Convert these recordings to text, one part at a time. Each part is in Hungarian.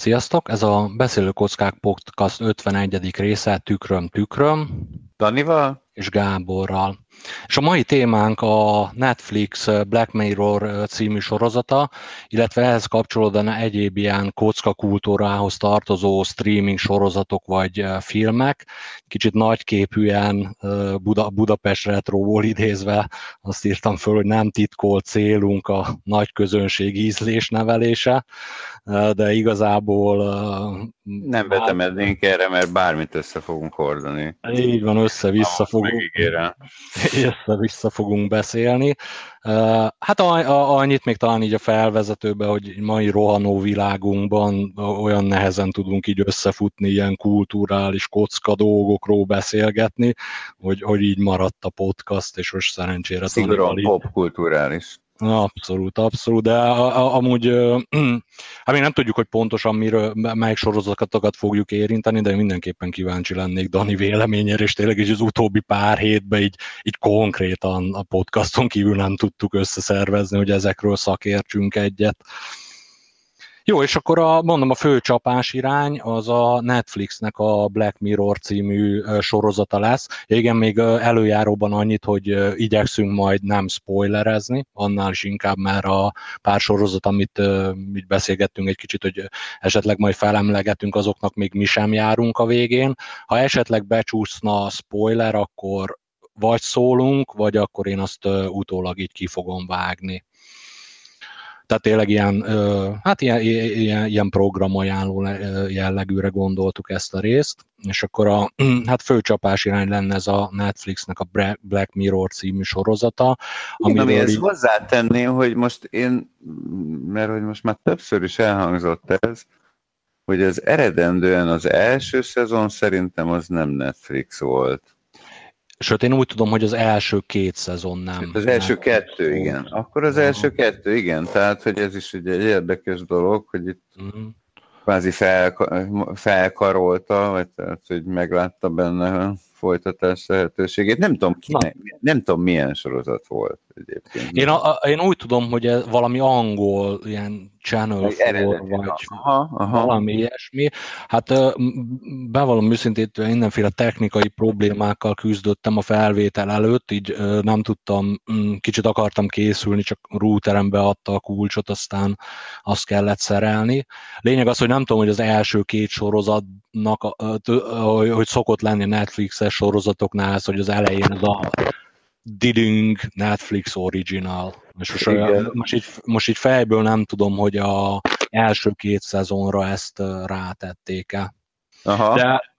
Sziasztok! Ez a Beszélő Kockák Podcast 51. része Tükröm Tükröm. Danival? És Gáborral. És a mai témánk a Netflix Black Mirror című sorozata, illetve ehhez kapcsolódóan egyéb ilyen kocka kultúrához tartozó streaming sorozatok vagy filmek. Kicsit nagyképűen Buda, Budapest retróból idézve azt írtam föl, hogy nem titkolt célunk a nagy közönség ízlés nevelése, de igazából... Nem vetemednénk erre, mert bármit össze fogunk hordani. Így van, össze-vissza fogunk, össze-vissza fogunk beszélni. Hát annyit még talán így a felvezetőbe, hogy mai rohanó világunkban olyan nehezen tudunk így összefutni ilyen kulturális kocka dolgokról beszélgetni, hogy, hogy így maradt a podcast, és most szerencsére... Szigorúan popkulturális. Abszolút, abszolút, de a, a, amúgy hát még nem tudjuk, hogy pontosan miről, melyik sorozatokat fogjuk érinteni, de mindenképpen kíváncsi lennék Dani véleményére, és tényleg is az utóbbi pár hétben így, így konkrétan a podcaston kívül nem tudtuk összeszervezni, hogy ezekről szakértsünk egyet. Jó, és akkor a, mondom, a fő csapás irány az a Netflixnek a Black Mirror című sorozata lesz. Igen, még előjáróban annyit, hogy igyekszünk majd nem spoilerezni, annál is inkább már a pár sorozat, amit így beszélgettünk egy kicsit, hogy esetleg majd felemlegetünk, azoknak még mi sem járunk a végén. Ha esetleg becsúszna a spoiler, akkor vagy szólunk, vagy akkor én azt utólag így ki fogom vágni. Tehát tényleg ilyen, hát ilyen, ilyen, ilyen programajánló jellegűre gondoltuk ezt a részt, és akkor a hát főcsapás irány lenne ez a Netflixnek a Black Mirror című sorozata. Igen, amihez így... hozzátenném, hogy most én, mert hogy most már többször is elhangzott ez, hogy az eredendően az első szezon szerintem az nem Netflix volt. Sőt, én úgy tudom, hogy az első két szezon nem. Az első nem. kettő, igen. Akkor az első kettő, igen. Tehát, hogy ez is ugye egy érdekes dolog, hogy itt uh-huh. kvázi fel, felkarolta, vagy tehát, hogy meglátta benne folytatás lehetőségét. Nem tudom, ki, nem, nem tudom milyen sorozat volt egyébként. Én, a, én úgy tudom, hogy ez valami angol, ilyen Channel 4, vagy aha, aha. valami ilyesmi. Hát bevallom őszintén, mindenféle technikai problémákkal küzdöttem a felvétel előtt, így nem tudtam, kicsit akartam készülni, csak routerem beadta a kulcsot, aztán azt kellett szerelni. Lényeg az, hogy nem tudom, hogy az első két sorozatnak, hogy szokott lenni Netflixes sorozatoknál, hogy az elején az a Diding Netflix Original. És most, olyan, most, így, most így fejből nem tudom, hogy a első két szezonra ezt rátették-e. Aha. De,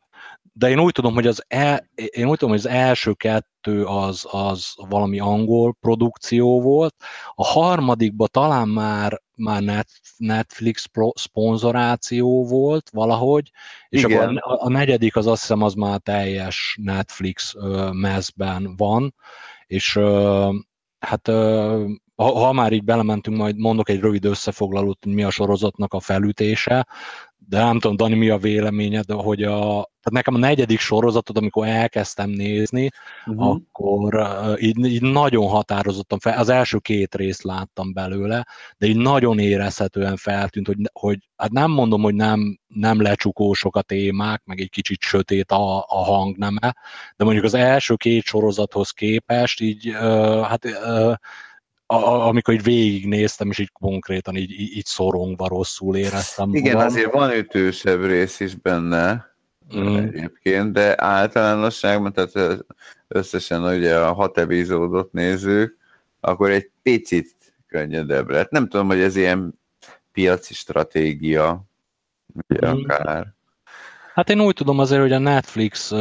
de én úgy tudom, hogy az, el, én úgy tudom, hogy az első kettő az, az valami angol produkció volt, a harmadikban talán már, már net, Netflix pro, szponzoráció volt valahogy, és Igen. akkor a, a negyedik az azt hiszem az már teljes Netflix mezben van, és hát ha, ha már így belementünk, majd mondok egy rövid összefoglalót, mi a sorozatnak a felütése, de nem tudom, Dani, mi a véleményed, hogy a, tehát nekem a negyedik sorozatot, amikor elkezdtem nézni, uh-huh. akkor uh, így, így nagyon határozottan fel, az első két részt láttam belőle, de így nagyon érezhetően feltűnt, hogy, hogy hát nem mondom, hogy nem, nem lecsukósok a témák, meg egy kicsit sötét a, a hangneme, de mondjuk az első két sorozathoz képest így, uh, hát uh, a, amikor így végignéztem, és így konkrétan így, így, szorongva rosszul éreztem. Igen, magam. azért van ütősebb rész is benne mm. egyébként, de általánosságban, tehát összesen ugye a hat epizódot nézzük, akkor egy picit könnyedebb lett. Nem tudom, hogy ez ilyen piaci stratégia, ugye mm. akár. Hát én úgy tudom azért, hogy a Netflix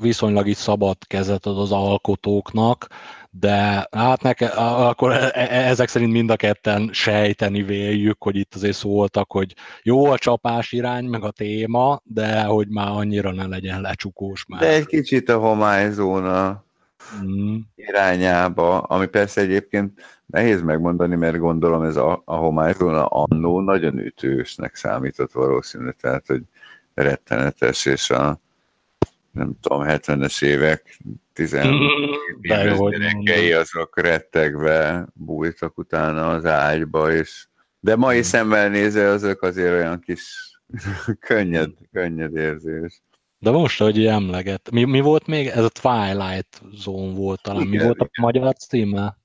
viszonylag így szabad kezet ad az alkotóknak, de hát neke, akkor e, e, ezek szerint mind a ketten sejteni véljük, hogy itt azért szóltak, hogy jó a csapás irány, meg a téma, de hogy már annyira ne legyen lecsukós már. De egy kicsit a homályzóna mm. irányába, ami persze egyébként nehéz megmondani, mert gondolom ez a, a homályzóna annó nagyon ütősnek számított valószínűleg, tehát hogy rettenetes, és a nem tudom, 70-es évek 17 éves gyerekei, azok rettegve bújtak utána az ágyba, és de mai mm. szemmel nézve azok azért olyan kis könnyed, könnyed érzés. De most, hogy emleget, mi, mi volt még? Ez a Twilight Zone volt talán. Igen, mi volt a igen. magyar címe?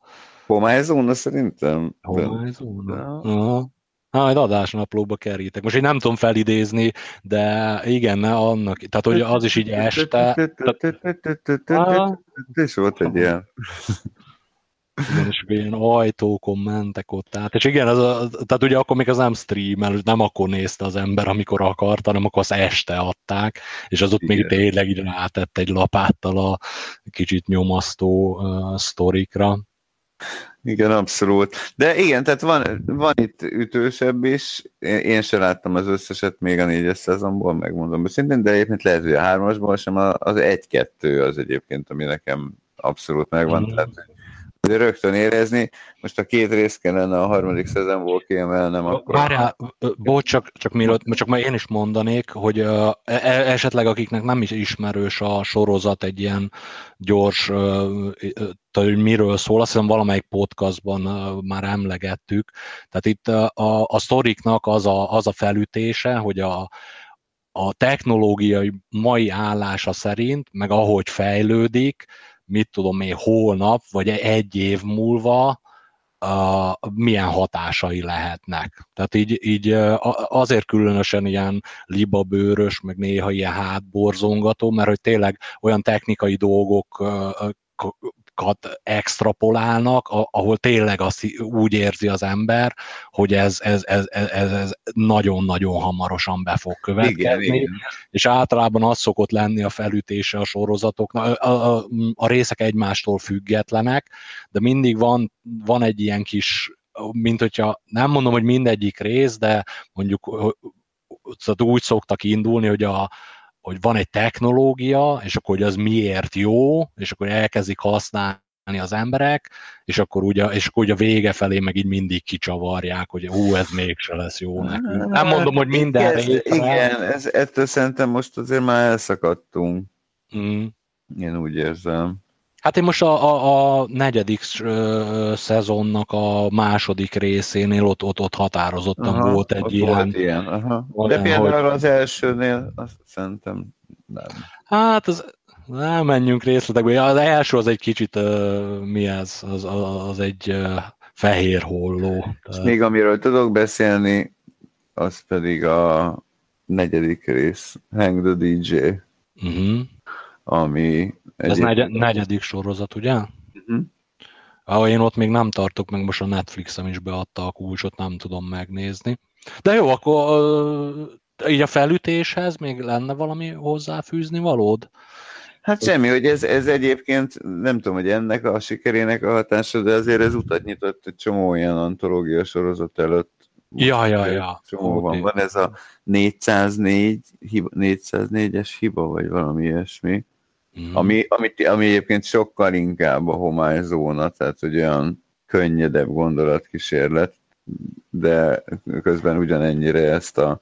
Homály Zone szerintem. Homály Zone? Ja. Majd adásnaplóba kerítek. Most én nem tudom felidézni, de igen, ne annak, tehát hogy az is így este. És volt egy ilyen. Igen, és ilyen ajtókon mentek ott át. És igen, az a, tehát ugye akkor még az nem streamel, nem akkor nézte az ember, amikor akart, hanem akkor az este adták, és az ott igen. még tényleg így rátett egy lapáttal a kicsit nyomasztó uh, sztorikra. Igen, abszolút. De igen, tehát van, van itt ütősebb is. Én sem láttam az összeset még a négyes szezonból, megmondom őszintén, de egyébként lehet, hogy a hármasból sem az egy-kettő az egyébként, ami nekem abszolút megvan. Mm. Tehát de rögtön érezni. Most a két rész kellene a harmadik szezonból kiemelnem, akkor... Várjál, bocs, csak, csak, mielőtt, csak már én is mondanék, hogy uh, esetleg akiknek nem is ismerős a sorozat egy ilyen gyors, uh, hogy miről szól, azt hiszem valamelyik podcastban már emlegettük. Tehát itt a, a sztoriknak az a, az a felütése, hogy a, a technológiai mai állása szerint, meg ahogy fejlődik, mit tudom én, holnap, vagy egy év múlva uh, milyen hatásai lehetnek. Tehát így, így azért különösen ilyen libabőrös, meg néha ilyen hátborzongató, mert hogy tényleg olyan technikai dolgok dolgokat extrapolálnak, ahol tényleg azt úgy érzi az ember, hogy ez, ez, ez, ez, ez nagyon-nagyon hamarosan be fog következni, igen, igen. és általában az szokott lenni a felütése a sorozatoknak, a, a, a részek egymástól függetlenek, de mindig van, van egy ilyen kis mint hogyha nem mondom, hogy mindegyik rész, de mondjuk úgy szoktak indulni, hogy a, hogy van egy technológia, és akkor hogy az miért jó, és akkor elkezdik használni az emberek, és akkor ugye, és akkor ugye a vége felé meg így mindig kicsavarják, hogy hú, ez mégse lesz jó nekünk. Nem mondom, hogy minden ez, részre. Igen, ez, ettől szerintem most azért már elszakadtunk. Mm. Én úgy érzem. Hát én most a, a, a negyedik szezonnak a második részénél ott, ott, ott határozottan aha, volt egy ilyen. Volt ilyen aha. De például hogy... az elsőnél azt szerintem nem. Hát az, nem menjünk részletekbe. Az első az egy kicsit, uh, mi ez? Az, az, az egy uh, fehér holló. És még amiről tudok beszélni, az pedig a negyedik rész, Hang the DJ. Uh-huh. Mhm. Ami ez negy- negyedik sorozat, ugye? Uh-huh. Ahol én ott még nem tartok, meg most a Netflixem is beadta a kulcsot, nem tudom megnézni. De jó, akkor így a felütéshez még lenne valami hozzáfűzni valód? Hát semmi, hogy ez, ez egyébként nem tudom, hogy ennek a sikerének a hatása, de azért ez utat nyitott egy csomó olyan antológia sorozat előtt. Ja, ja, ja. Csomó van. Van ez a 404, hiba, 404-es hiba, vagy valami ilyesmi. Mm. Ami, amit, ami egyébként sokkal inkább a homályzóna, tehát hogy olyan könnyedebb gondolatkísérlet, de közben ugyanennyire ezt a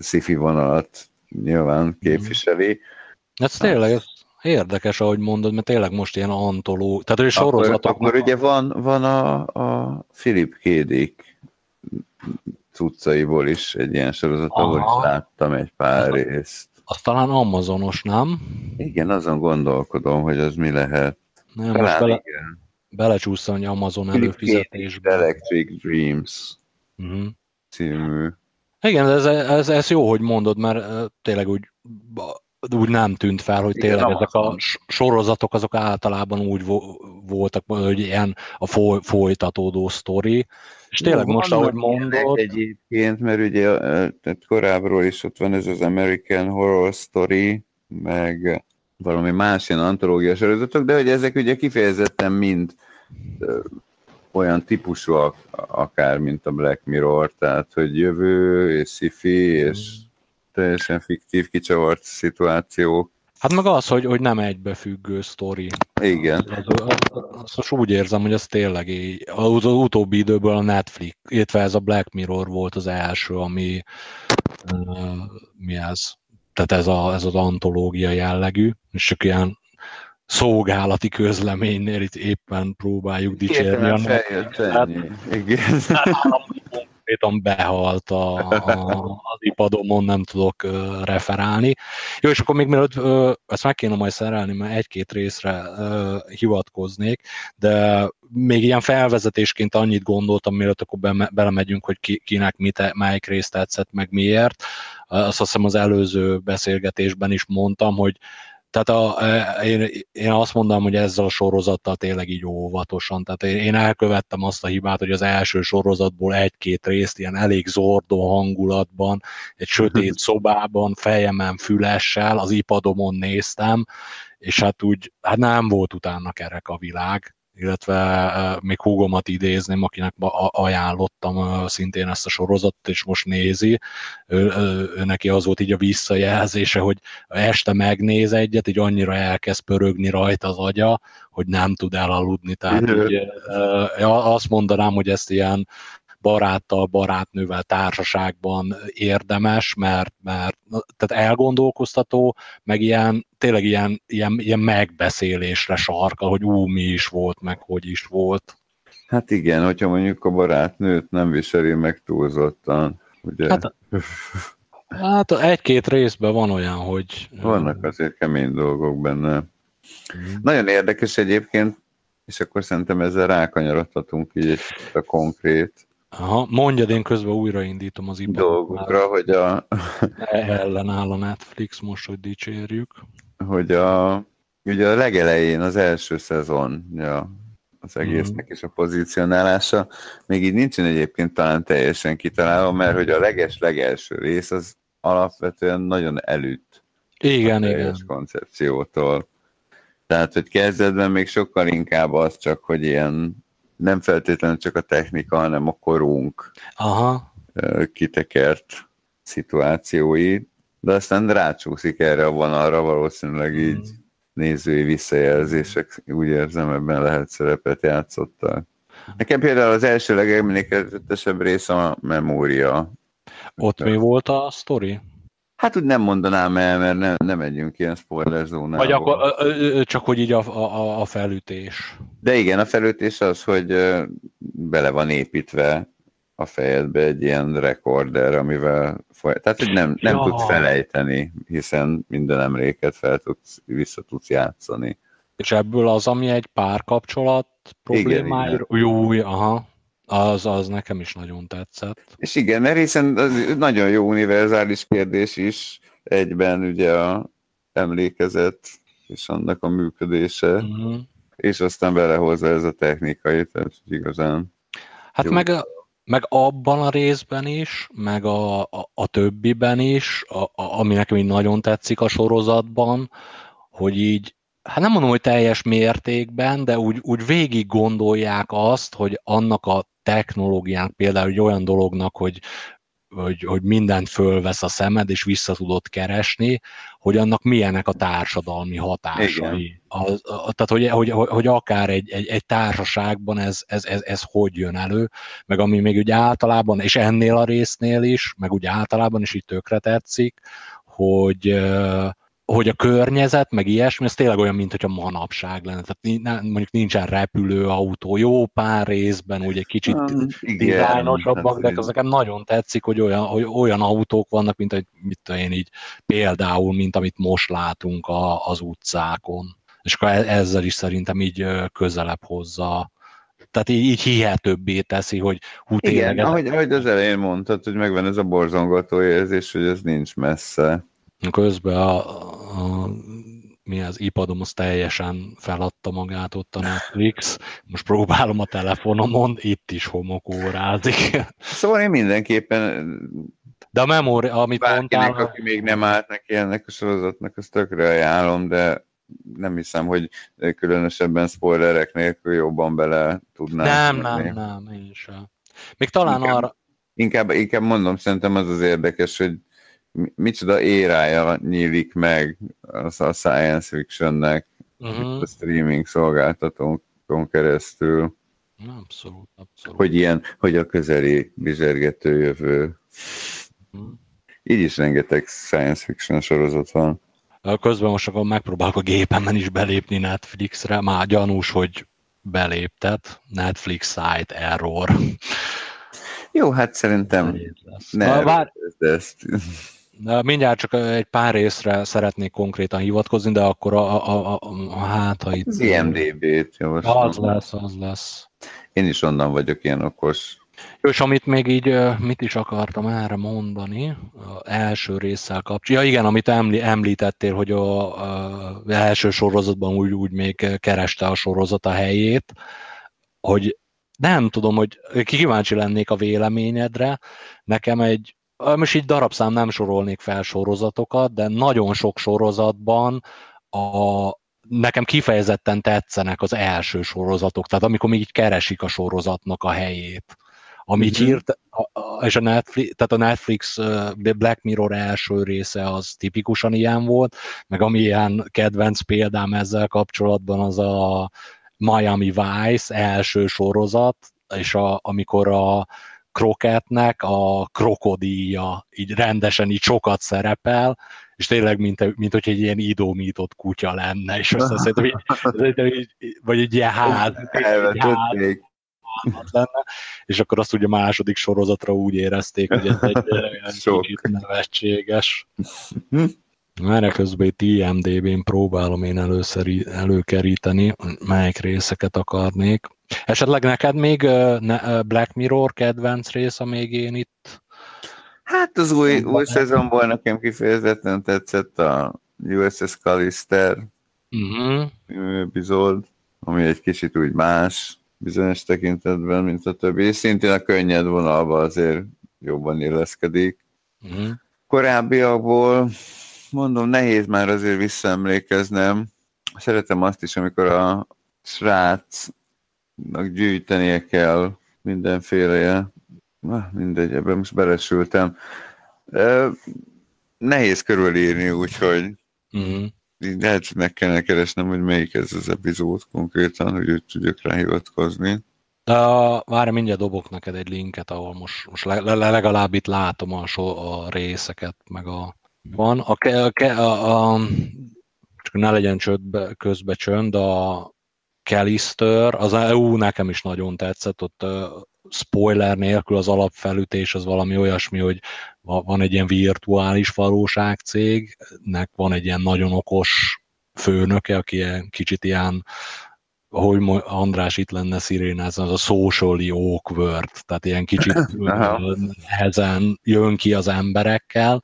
sci vonalat nyilván mhm. képviseli. Ez tényleg, ez érdekes, ahogy mondod, mert tényleg most ilyen antoló, tehát hogy sorozatok. Akkor, akkor ugye van, van a, a Philip Kédik cuccaiból is egy ilyen sorozat, ahol is láttam egy pár részt. Az talán Amazonos, nem? Igen, azon gondolkodom, hogy az mi lehet. Nem, talán most bele, igen. belecsúszani Amazon előfizetésbe. Electric Dreams uh-huh. című. Igen, ez, ez, ez jó, hogy mondod, mert tényleg úgy úgy nem tűnt fel, hogy tényleg Igen, ezek a sorozatok azok általában úgy voltak, hogy ilyen a foly, folytatódó sztori, és tényleg most, ahogy mondod... Egyébként, mert ugye korábbról is ott van ez az American Horror Story, meg valami más ilyen antológia sorozatok, de hogy ezek ugye kifejezetten mind olyan típusúak akár, mint a Black Mirror, tehát hogy jövő és sci-fi és teljesen fiktív, kicsavart szituációk. Hát meg az, hogy, hogy nem egybefüggő sztori. Igen. Az, az, az, az úgy érzem, hogy ez tényleg így, az, az utóbbi időből a Netflix, illetve ez a Black Mirror volt az első, ami uh, mi ez? Tehát ez, a, ez az antológia jellegű, és csak ilyen szolgálati közleménynél itt éppen próbáljuk dicsérni. Igen, feljött ennyi. Igen. Konkrétan behalt a, a, az ipadomon, nem tudok uh, referálni. Jó, és akkor még mielőtt uh, ezt meg kéne majd szerelni, mert egy-két részre uh, hivatkoznék, de még ilyen felvezetésként annyit gondoltam, mielőtt akkor be, belemegyünk, hogy ki, kinek mit, melyik részt tetszett, meg miért. Azt hiszem az előző beszélgetésben is mondtam, hogy tehát a, e, én, én azt mondom, hogy ezzel a sorozattal tényleg így óvatosan. Tehát én, én elkövettem azt a hibát, hogy az első sorozatból egy-két részt ilyen elég zordó hangulatban, egy sötét szobában, fejemen fülessel, az ipadomon néztem, és hát úgy, hát nem volt utána kerek a világ illetve még húgomat idézném, akinek ajánlottam szintén ezt a sorozatot, és most nézi. Ő, ő, neki az volt így a visszajelzése, hogy este megnéz egyet, így annyira elkezd pörögni rajta az agya, hogy nem tud elaludni. Tehát így, azt mondanám, hogy ezt ilyen baráttal, barátnővel társaságban érdemes, mert, mert tehát elgondolkoztató, meg ilyen, tényleg ilyen, ilyen, ilyen megbeszélésre sarka, hogy ú, mi is volt, meg hogy is volt. Hát igen, hogyha mondjuk a barátnőt nem viseli meg túlzottan, ugye? Hát, hát egy-két részben van olyan, hogy... Vannak azért kemény dolgok benne. Mm. Nagyon érdekes egyébként, és akkor szerintem ezzel rákanyarodhatunk így a konkrét Aha, mondjad, én közben újraindítom az iparat. Dolgokra, hogy a... Ellenáll a Netflix most, hogy dicsérjük. Hogy a, ugye a legelején az első szezon, ja, az egésznek mm. és a pozícionálása, még így nincsen egyébként talán teljesen kitalálva, mert hogy a leges-legelső rész az alapvetően nagyon előtt. Igen, a igen. koncepciótól. Tehát, hogy kezdetben még sokkal inkább az csak, hogy ilyen nem feltétlenül csak a technika, hanem a korunk Aha. kitekert szituációi, de aztán rácsúszik erre a vonalra, valószínűleg hmm. így mm. nézői visszajelzések, úgy érzem, ebben lehet szerepet játszottak. Nekem például az első legemlékezetesebb rész a memória. Ott mi volt a sztori? Hát úgy nem mondanám el, mert nem, nem megyünk ilyen spoiler zónába. Vagy akkor csak, hogy így a, a, a felütés. De igen, a felütés az, hogy bele van építve a fejedbe egy ilyen rekorder, amivel foly... tehát, hogy nem, nem ja. tudsz felejteni, hiszen minden emléket fel tudsz, vissza tudsz játszani. És ebből az, ami egy párkapcsolat problémája? Jó, aha. Az, az nekem is nagyon tetszett. És igen, mert hiszen az nagyon jó univerzális kérdés is egyben ugye a emlékezet és annak a működése, uh-huh. és aztán belehozza ez a technikai, tehát igazán Hát jó. meg, meg abban a részben is, meg a, a, a többiben is, a, a, ami nekem így nagyon tetszik a sorozatban, hogy így hát nem mondom, hogy teljes mértékben, de úgy, úgy végig gondolják azt, hogy annak a technológiának például egy olyan dolognak, hogy, hogy, hogy mindent fölvesz a szemed, és vissza tudod keresni, hogy annak milyenek a társadalmi hatásai. Az, tehát, hogy, hogy, hogy akár egy, egy, egy társaságban ez, ez, ez, ez hogy jön elő, meg ami még úgy általában, és ennél a résznél is, meg úgy általában is így tökre tetszik, hogy, hogy a környezet, meg ilyesmi, ez tényleg olyan, mint hogy a manapság lenne. Tehát mondjuk nincsen repülőautó, jó pár részben, úgy egy kicsit um, dizájnosabbak, de az nekem nagyon tetszik, hogy olyan, hogy olyan autók vannak, mint hogy mit tudom én így, például, mint amit most látunk a, az utcákon. És akkor e-, ezzel is szerintem így közelebb hozza tehát így, így hihetőbbé teszi, hogy hú, Igen, ahogy, ahogy az elején mondtad, hogy megvan ez a borzongató érzés, hogy ez nincs messze. Közben a, a mi az ipadom, az teljesen feladta magát ott a Netflix. Most próbálom a telefonomon, itt is homokórázik. Szóval én mindenképpen de a memória, amit mondtál... aki még nem állt neki ennek a sorozatnak, azt tökre ajánlom, de nem hiszem, hogy különösebben spoilerek nélkül jobban bele tudnám. Nem, menni. nem, nem, én sem. Még talán inkább, arra... Inkább, inkább mondom, szerintem az az érdekes, hogy micsoda érája nyílik meg az a science fictionnek uh-huh. a streaming szolgáltatónkon keresztül. Abszolút, abszolút. Hogy ilyen, hogy a közeli bizsergető jövő. Uh-huh. Így is rengeteg science fiction sorozat van. Közben most akkor megpróbálok a gépemen is belépni Netflixre, már gyanús, hogy beléptet, Netflix site error. Jó, hát szerintem ne vár... ezt. Mindjárt csak egy pár részre szeretnék konkrétan hivatkozni, de akkor a, a, a, a hát, ha itt... Az IMDB-t javaslom. Az lesz, az lesz. Én is onnan vagyok ilyen okos. És amit még így, mit is akartam erre mondani, az első résszel kapcsolatban. Ja igen, amit említettél, hogy a, a első sorozatban úgy, úgy még kereste a sorozat a helyét, hogy nem tudom, hogy kíváncsi lennék a véleményedre. Nekem egy, most így darabszám nem sorolnék fel sorozatokat, de nagyon sok sorozatban a, nekem kifejezetten tetszenek az első sorozatok, tehát amikor még így keresik a sorozatnak a helyét. Ami mm-hmm. hírt, és a Netflix, tehát a Netflix Black Mirror első része az tipikusan ilyen volt, meg ami ilyen kedvenc példám ezzel kapcsolatban az a Miami Vice első sorozat, és a, amikor a kroketnek a krokodíja így rendesen így sokat szerepel, és tényleg, mint, mint hogy egy ilyen idomított kutya lenne, és azt hiszem, hogy, vagy egy ilyen ház, egy ház lenne, és akkor azt ugye második sorozatra úgy érezték, hogy ez egy kicsit nevetséges. Erre közben itt IMDB-n próbálom én előszeri, előkeríteni, melyik részeket akarnék. Esetleg neked még Black Mirror kedvenc rész, amíg én itt? Hát az új, új szezonból nekem kifejezetten tetszett a USS Callister uh-huh. epizód, ami egy kicsit úgy más bizonyos tekintetben, mint a többi. És szintén a könnyed vonalba azért jobban illeszkedik. Uh-huh. Korábbiakból mondom, nehéz már azért visszaemlékeznem. Szeretem azt is, amikor a srácnak gyűjtenie kell mindenféle, na, mindegy, ebben most belesültem. Nehéz körülírni, úgyhogy uh-huh. lehet, hogy meg kellene keresnem, hogy melyik ez az epizód konkrétan, hogy úgy tudjuk rá hivatkozni. Uh, várj, mindjárt dobok neked egy linket, ahol most, most le, le, legalább itt látom a, so, a részeket, meg a van. A, a, a, a, csak ne legyen csődbe, közbe csönd, a Callister, az EU nekem is nagyon tetszett, ott uh, spoiler nélkül az alapfelütés az valami olyasmi, hogy van egy ilyen virtuális valóságcégnek, van egy ilyen nagyon okos főnöke, aki ilyen kicsit ilyen ahogy András itt lenne szirénázni, az a socially awkward, tehát ilyen kicsit ezen jön ki az emberekkel,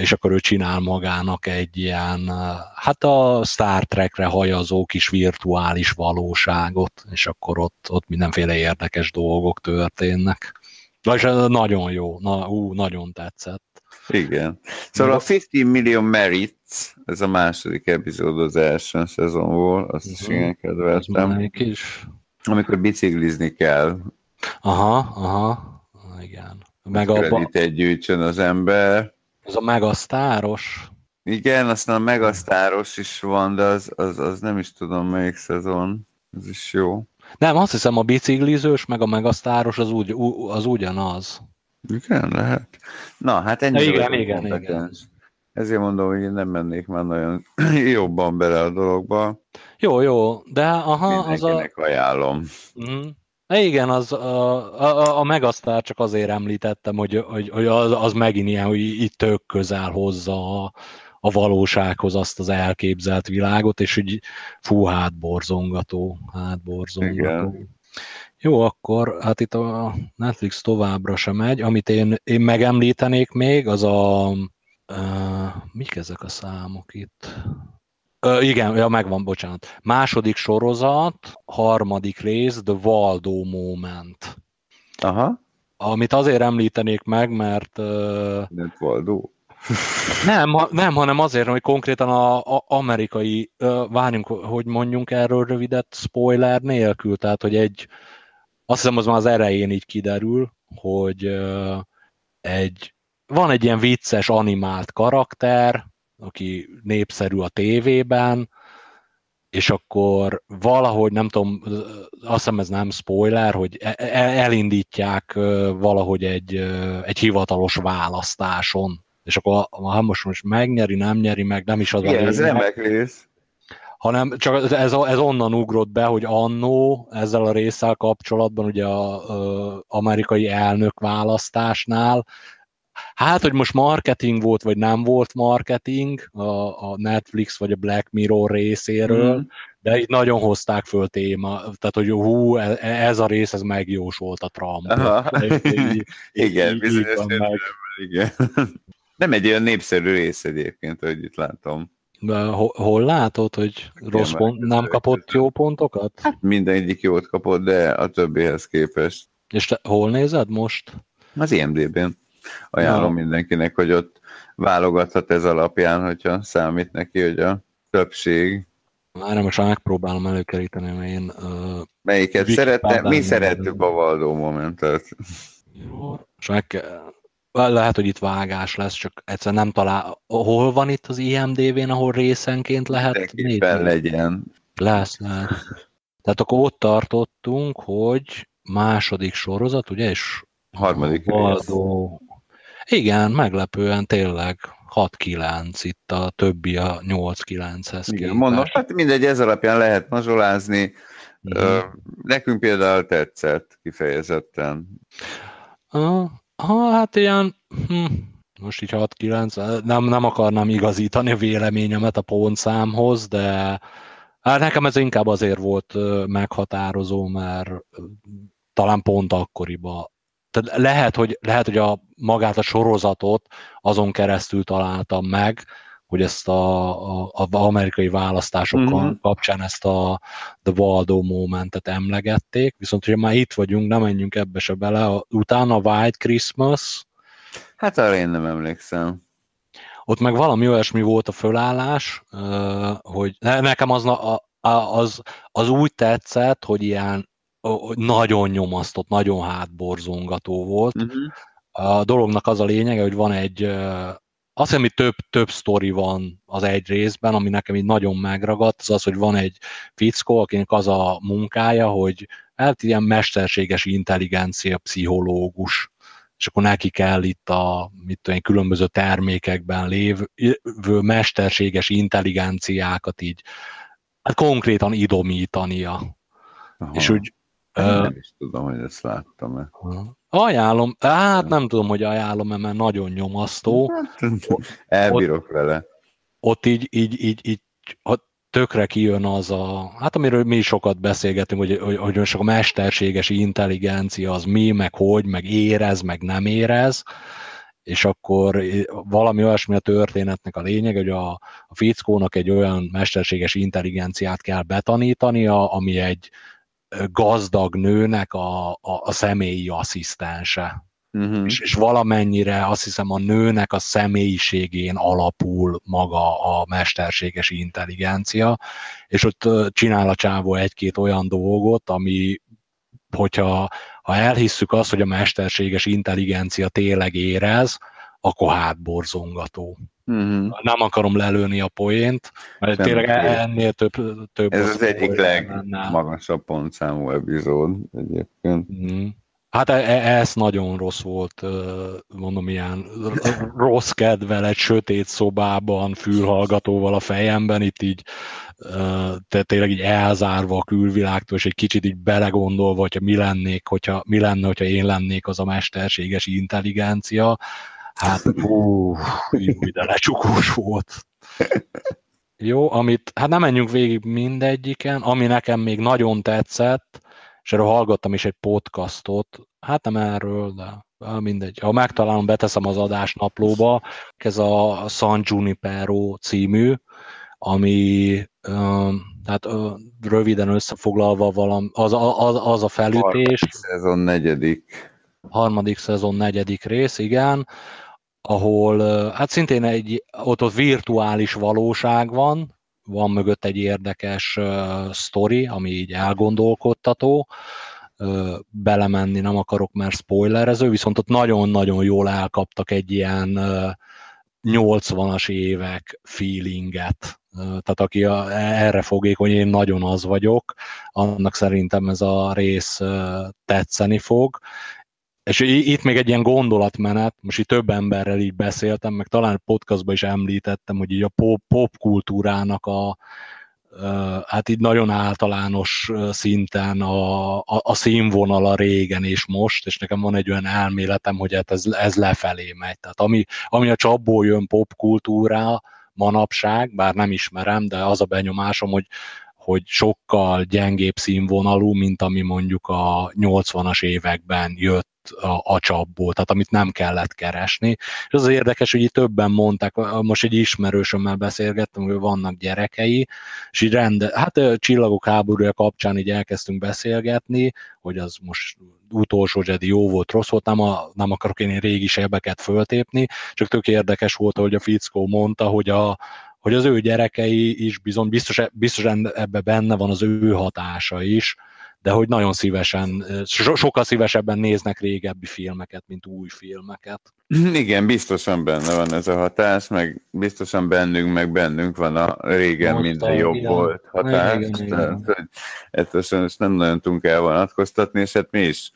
és akkor ő csinál magának egy ilyen, hát a Star Trekre hajazó kis virtuális valóságot, és akkor ott, ott mindenféle érdekes dolgok történnek. És nagyon jó, na, ú, nagyon tetszett. Igen. Szóval a 50 Million Merits, ez a második epizód az első szezonból, azt is uh-huh. igen kedveltem. is. Amikor biciklizni kell. Aha, aha, igen. Meg abba... egy gyűjtsön az ember, ez a megasztáros? Igen, aztán a megasztáros is van, de az, az, az nem is tudom melyik szezon. Ez is jó. Nem, azt hiszem a biciklizős meg a megasztáros az, ugy, az ugyanaz. Igen, lehet. Na, hát ennyi. Igen, igen, igen. Ezért mondom, hogy én nem mennék már nagyon jobban bele a dologba. Jó, jó, de aha, az a... ajánlom. Mm. Igen, az, a, a, a Megasztár csak azért említettem, hogy, hogy, hogy az, az megint ilyen, hogy itt tök közel hozza a, a valósághoz azt az elképzelt világot, és hogy fú, hát borzongató, hát borzongató. Igen. Jó, akkor hát itt a Netflix továbbra sem megy. Amit én, én megemlítenék még, az a... Uh, mik ezek a számok itt? Ö, igen, ja, megvan, bocsánat. Második sorozat, harmadik rész, The Waldo Moment. Aha. Amit azért említenék meg, mert... Uh, nem Waldo? nem, nem, hanem azért, hogy konkrétan a, a amerikai, uh, várjunk, hogy mondjunk erről rövidet, spoiler nélkül, tehát, hogy egy, azt hiszem, az már az elején így kiderül, hogy uh, egy, van egy ilyen vicces animált karakter, aki népszerű a tévében, és akkor valahogy, nem tudom, azt hiszem ez nem spoiler, hogy e, e, elindítják valahogy egy, egy hivatalos választáson, és akkor ha most, most megnyeri, nem nyeri meg, nem is az Igen, a ez remek rész. hanem csak ez, ez onnan ugrott be, hogy annó ezzel a résszel kapcsolatban, ugye a, amerikai elnök választásnál, Hát, hogy most marketing volt, vagy nem volt marketing a, a Netflix vagy a Black Mirror részéről, mm. de itt nagyon hozták föl téma, tehát, hogy hú, e, ez a rész, ez megjósolt a Trump. igen, bizonyos igen. Nem egy olyan népszerű rész egyébként, hogy itt látom. De hol, hol látod, hogy rossz pont, nem kapott jó pontokat? Hát mindegyik jót kapott, de a többihez képest. És te hol nézed most? Az IMDB-n. Ajánlom ja. mindenkinek, hogy ott válogathat ez alapján, hogyha számít neki, hogy a többség. Már most megpróbálom előkeríteni, mert én... Uh, Melyiket szerette? Mi szerettük a Valdó momentet. Most meg kell, lehet, hogy itt vágás lesz, csak egyszer nem talál. Hol van itt az IMDV-n, ahol részenként lehet nézni? legyen. Lesz, lesz. Tehát akkor ott tartottunk, hogy második sorozat, ugye, és harmadik Valdó... Igen, meglepően tényleg 6-9, itt a többi a 8-9-hez Igen, mondom, hát mindegy, ez alapján lehet mazsolázni. Mm. Nekünk például tetszett kifejezetten. Ha, hát ilyen, hm, most így 6-9, nem, nem akarnám igazítani a véleményemet a pontszámhoz, de hát nekem ez inkább azért volt meghatározó, mert talán pont akkoriban. Tehát lehet, hogy, lehet, hogy a magát a sorozatot azon keresztül találtam meg, hogy ezt a, a, a amerikai választások mm-hmm. kapcsán ezt a The Waldo momentet emlegették, viszont hogyha már itt vagyunk, nem menjünk ebbe se bele, utána a White Christmas. Hát arra én nem emlékszem. Ott meg valami olyasmi volt a fölállás, hogy nekem az, az, az úgy tetszett, hogy ilyen nagyon nyomasztott, nagyon hátborzongató volt. Uh-huh. A dolognak az a lényege, hogy van egy azt hiszem, hogy több, több sztori van az egy részben, ami nekem így nagyon megragadt, az az, hogy van egy fickó, akinek az a munkája, hogy hát ilyen mesterséges intelligencia pszichológus, és akkor neki kell itt a mit tudom, különböző termékekben lévő mesterséges intelligenciákat így hát konkrétan idomítania. Aha. És úgy nem is tudom, hogy ezt láttam-e. Ajánlom, hát nem tudom, hogy ajánlom-e, mert nagyon nyomasztó. Hát, elbírok ott, vele. Ott így, így, így, így tökre kijön az a, hát amiről mi sokat beszélgetünk, hogy, hogy, hogy most a mesterséges intelligencia az mi, meg hogy, meg érez, meg nem érez, és akkor valami olyasmi a történetnek a lényeg, hogy a, a fickónak egy olyan mesterséges intelligenciát kell betanítania, ami egy gazdag nőnek a, a, a személyi asszisztense. Uh-huh. És, és valamennyire azt hiszem a nőnek a személyiségén alapul maga a mesterséges intelligencia, és ott csinál a csávó egy-két olyan dolgot, ami hogyha ha elhisszük azt, hogy a mesterséges intelligencia tényleg érez, akkor hátborzongató. Uh-huh. Nem akarom lelőni a poént, mert Nem tényleg ennél több, több Ez az egyik legmagasabb pontszámú epizód egyébként. Uh-huh. Hát e, e, ez nagyon rossz volt, mondom, ilyen rossz kedvel egy sötét szobában, fülhallgatóval a fejemben, itt így te tényleg így elzárva a külvilágtól, és egy kicsit így belegondolva, hogyha mi lennék, hogyha, mi lenne, hogyha én lennék az a mesterséges intelligencia, Hát, hú, de lecsukós volt. Jó, amit, hát nem menjünk végig mindegyiken, ami nekem még nagyon tetszett, és erről hallgattam is egy podcastot, hát nem erről, de mindegy. Ha megtalálom, beteszem az adás naplóba, ez a San Junipero című, ami tehát röviden összefoglalva valam, az, az, az a felütés. Harmadik szezon negyedik. Harmadik szezon negyedik rész, igen, ahol hát szintén egy ott, ott virtuális valóság van, van mögött egy érdekes uh, sztori, ami így elgondolkodtató, belemenni nem akarok, mert spoilerező, viszont ott nagyon-nagyon jól elkaptak egy ilyen uh, 80-as évek feelinget. Tehát aki erre fogékony, én nagyon az vagyok, annak szerintem ez a rész tetszeni fog, és itt még egy ilyen gondolatmenet, most itt több emberrel így beszéltem, meg talán podcastban is említettem, hogy így a pop, pop kultúrának a, hát így nagyon általános szinten a, a, a színvonal a régen és most, és nekem van egy olyan elméletem, hogy hát ez, ez lefelé megy. Tehát ami, ami a csapból jön popkultúrá manapság, bár nem ismerem, de az a benyomásom, hogy, hogy sokkal gyengébb színvonalú, mint ami mondjuk a 80-as években jött a, a csapból, tehát amit nem kellett keresni. És az, érdekes, hogy itt többen mondták, most egy ismerősömmel beszélgettem, hogy vannak gyerekei, és így rende, hát csillagok háborúja kapcsán így elkezdtünk beszélgetni, hogy az most utolsó Jedi jó volt, rossz volt, nem, a, nem akarok én régi sebeket föltépni, csak tök érdekes volt, hogy a fickó mondta, hogy a, hogy az ő gyerekei is bizony, biztos, biztos ebbe benne van az ő hatása is, de hogy nagyon szívesen, so, sokkal szívesebben néznek régebbi filmeket, mint új filmeket. Igen, biztosan benne van ez a hatás, meg biztosan bennünk, meg bennünk van a régen Mondta, minden jobb igen. volt hatás. Igen, igen, igen. Tehát, ezt nem nagyon tudunk elvonatkoztatni, és hát mi is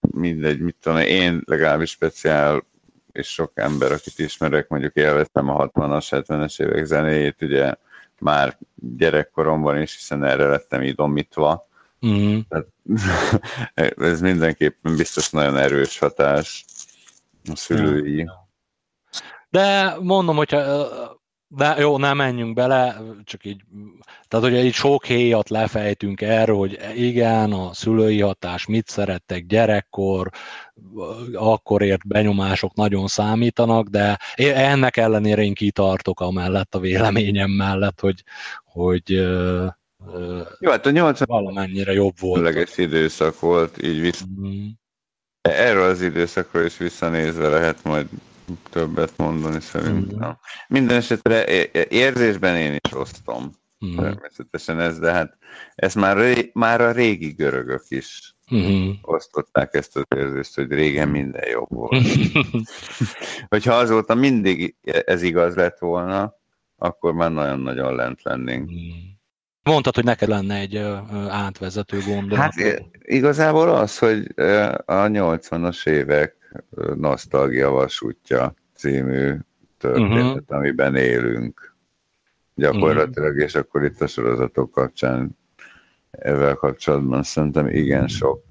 mindegy, mit tudom, én legalábbis speciál és sok ember, akit ismerek, mondjuk élveztem a 60-as, 70-es évek zenéjét, ugye már gyerekkoromban is, hiszen erre lettem idomítva. Mm. Tehát, ez mindenképpen biztos nagyon erős hatás a szülői. De mondom, hogyha de jó, nem menjünk bele, csak így, tehát hogy így sok héjat lefejtünk erről, hogy igen, a szülői hatás, mit szerettek gyerekkor, akkor ért benyomások nagyon számítanak, de ennek ellenére én kitartok amellett a véleményem mellett, hogy, hogy jó, hát a 80 valamennyire jobb volt. időszak volt, így visz. Mm. Erről az időszakról is visszanézve lehet majd többet mondani szerintem. Mm. Minden esetre érzésben én is osztom. Mm. Természetesen ez, de hát ezt már, ré, már a régi görögök is mm. osztották ezt az érzést, hogy régen minden jobb volt. Hogyha azóta mindig ez igaz lett volna, akkor már nagyon-nagyon lent lennénk. Mm. Mondtad, hogy neked lenne egy átvezető gondolat. Hát igazából az, hogy a 80-as évek Nosztalgia vasútja című történet, uh-huh. amiben élünk. Gyakorlatilag, uh-huh. és akkor itt a sorozatok kapcsán ezzel kapcsolatban szerintem igen sok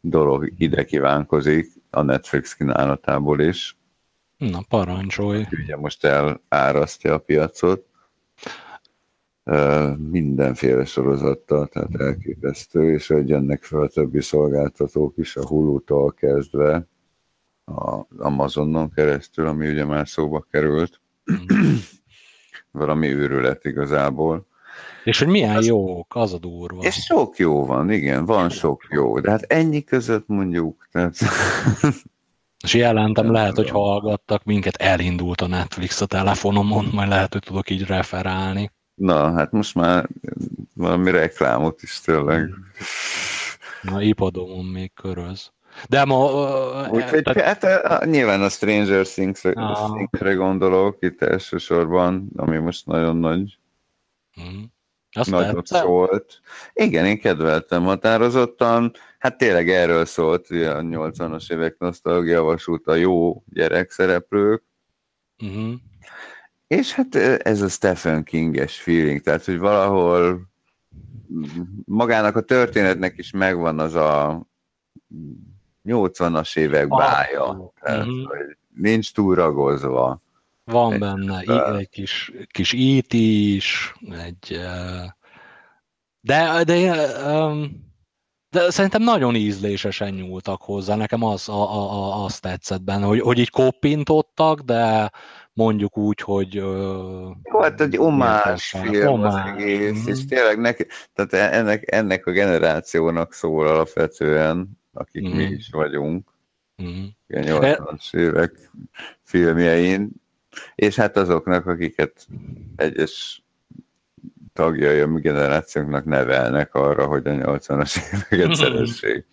dolog ide kívánkozik a Netflix kínálatából is. Na, parancsolj. Ugye most elárasztja a piacot. Mindenféle sorozattal, tehát elképesztő, és hogy jönnek fel a többi szolgáltatók is, a Hulu-tól kezdve, az Amazonon keresztül, ami ugye már szóba került. Mm. Valami őrület igazából. És hogy milyen az, jók, az a durva. És sok jó van, igen, van sok jó, de hát ennyi között mondjuk. Tehát... És jelentem, lehet, hogy hallgattak minket, elindult a Netflix a telefonomon, majd lehet, hogy tudok így referálni. Na, hát most már valami reklámot is tényleg. Na, ipadomon még köröz. De ma... Úgyhogy tehát... hát nyilván a Stranger Things-re, ah. Things gondolok itt elsősorban, ami most nagyon nagy mm. Azt nagyon szólt. Igen, én kedveltem határozottan. Hát tényleg erről szólt a 80-as évek nosztalgia vasút a jó gyerek szereplők. Mm-hmm. És hát ez a Stephen King-es feeling, tehát hogy valahol magának a történetnek is megvan az a 80-as évek bája, ah, tehát, uh-huh. hogy nincs túragozva. Van egy benne egy, egy kis, kis IT is, egy... De, de, de szerintem nagyon ízlésesen nyúltak hozzá. Nekem az, a, a, a, az tetszett benne, hogy, hogy így koppintottak, de mondjuk úgy, hogy... Jó, hát egy omás film omás. az egész, és tényleg neki, tehát e- ennek, ennek a generációnak szól alapvetően, akik mm. mi mhm. is vagyunk, mm. ilyen 80-as évek filmjein, és hát azoknak, akiket egyes tagjai a mi generációnknak nevelnek arra, hogy a 80-as éveket mm. szeressék.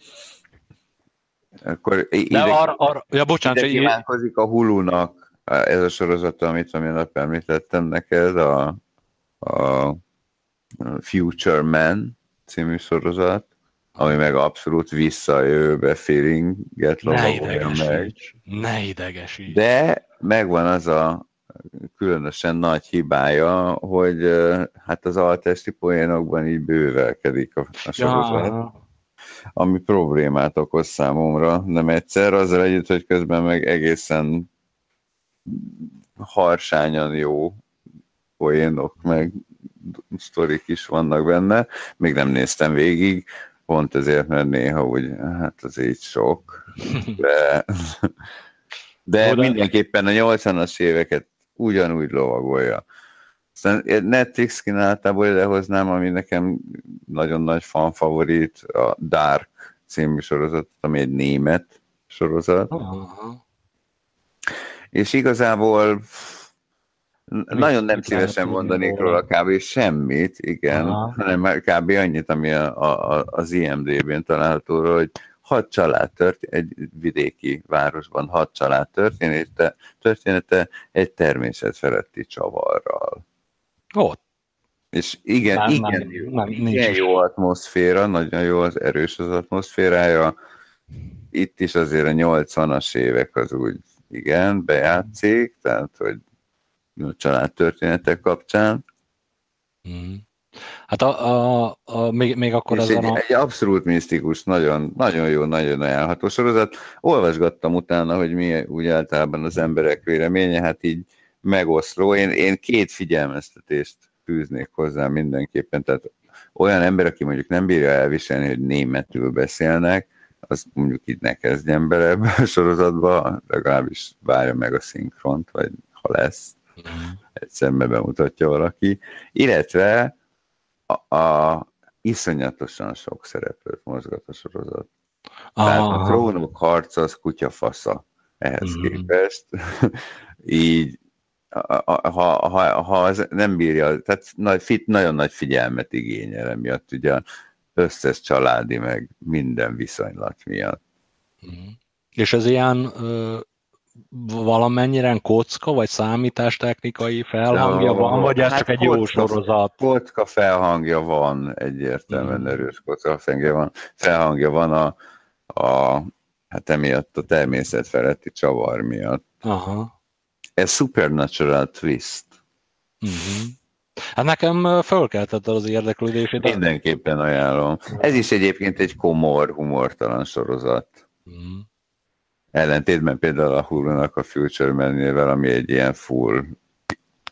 Akkor ide, arra, arra, ja, bocsánat, ide kívánkozik a Hulunak ez a sorozat, amit a nap említettem neked, a, a Future Man című sorozat, ami meg abszolút visszajövőbe feelinget lovagolja meg. Ne idegesíts. De megvan az a különösen nagy hibája, hogy hát az altesti poénokban így bővelkedik a, a sorozat. Ja. Ami problémát okoz számomra, nem egyszer, azzal együtt, hogy közben meg egészen harsányan jó poénok, meg sztorik is vannak benne. Még nem néztem végig, pont ezért, mert néha úgy, hát az így sok, de, de Oda... mindenképpen a 80-as éveket ugyanúgy lovagolja. Aztán Netflix kínálatából idehoznám, ami nekem nagyon nagy fan favorit, a Dark című sorozat, ami egy német sorozat. Uh-huh. És igazából nagyon nem szívesen mondanék róla kb. semmit, igen, Aha. hanem kb. annyit, ami a, a, az IMDB-n található, hogy hat család történt, egy vidéki városban hat család története, története egy természet feletti csavarral. Ott. És igen, nem, igen, nem, nem, igen jó atmoszféra, nagyon jó, az erős az atmoszférája. Itt is azért a 80-as évek az úgy, igen, bejátszik, tehát, hogy a családtörténetek kapcsán. Mm. Hát a, a, a, még, még akkor ez egy, a... egy abszolút misztikus, nagyon, nagyon jó, nagyon ajánlható sorozat. Olvasgattam utána, hogy mi úgy általában az emberek véleménye, hát így megoszló. Én, én két figyelmeztetést fűznék hozzá mindenképpen, tehát olyan ember, aki mondjuk nem bírja elviselni, hogy németül beszélnek, az mondjuk így ne kezdjen bele ebbe a sorozatba, legalábbis várja meg a szinkront, vagy ha lesz, mm. egyszer bemutatja valaki. Illetve a, a iszonyatosan sok szereplőt mozgat a sorozat. Ah. Tehát a trónok harca az kutyafasza ehhez mm. képest. így ha, ha, ha az nem bírja, tehát nagy, fit, nagyon nagy figyelmet igényel emiatt, ugye összes családi, meg minden viszonylat miatt. Mm. És ez ilyen ö, valamennyire kocka, vagy számítástechnikai felhangja De, van, vagy ez hát csak egy kocka, jó sorozat? Kocka felhangja van, egyértelműen mm. erős kocka felhangja van, felhangja van a, a hát emiatt a természet feletti csavar miatt. Aha. Ez supernatural twist. Mm-hmm. Hát nekem fölkeltette az érdeklődését. Mindenképpen ajánlom. Ez is egyébként egy komor, humortalan sorozat. Mm. Ellentétben például a hulu a Future Man-nével, ami egy ilyen full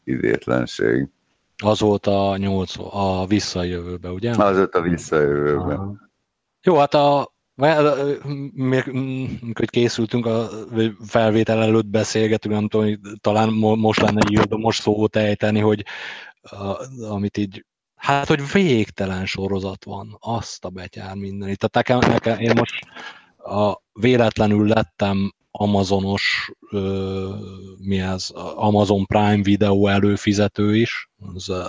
idétlenség. Az volt a nyolc, a visszajövőbe, ugye? Az volt a visszajövőbe. Aha. Jó, hát a hogy készültünk a felvétel előtt beszélgetünk, nem tudom, talán most lenne most szót ejteni, hogy amit így Hát, hogy végtelen sorozat van, azt a betyár mindenit. Tehát nekem, nekem én most a, véletlenül lettem Amazonos, ö, mi ez, Amazon Prime videó előfizető is, az, ö,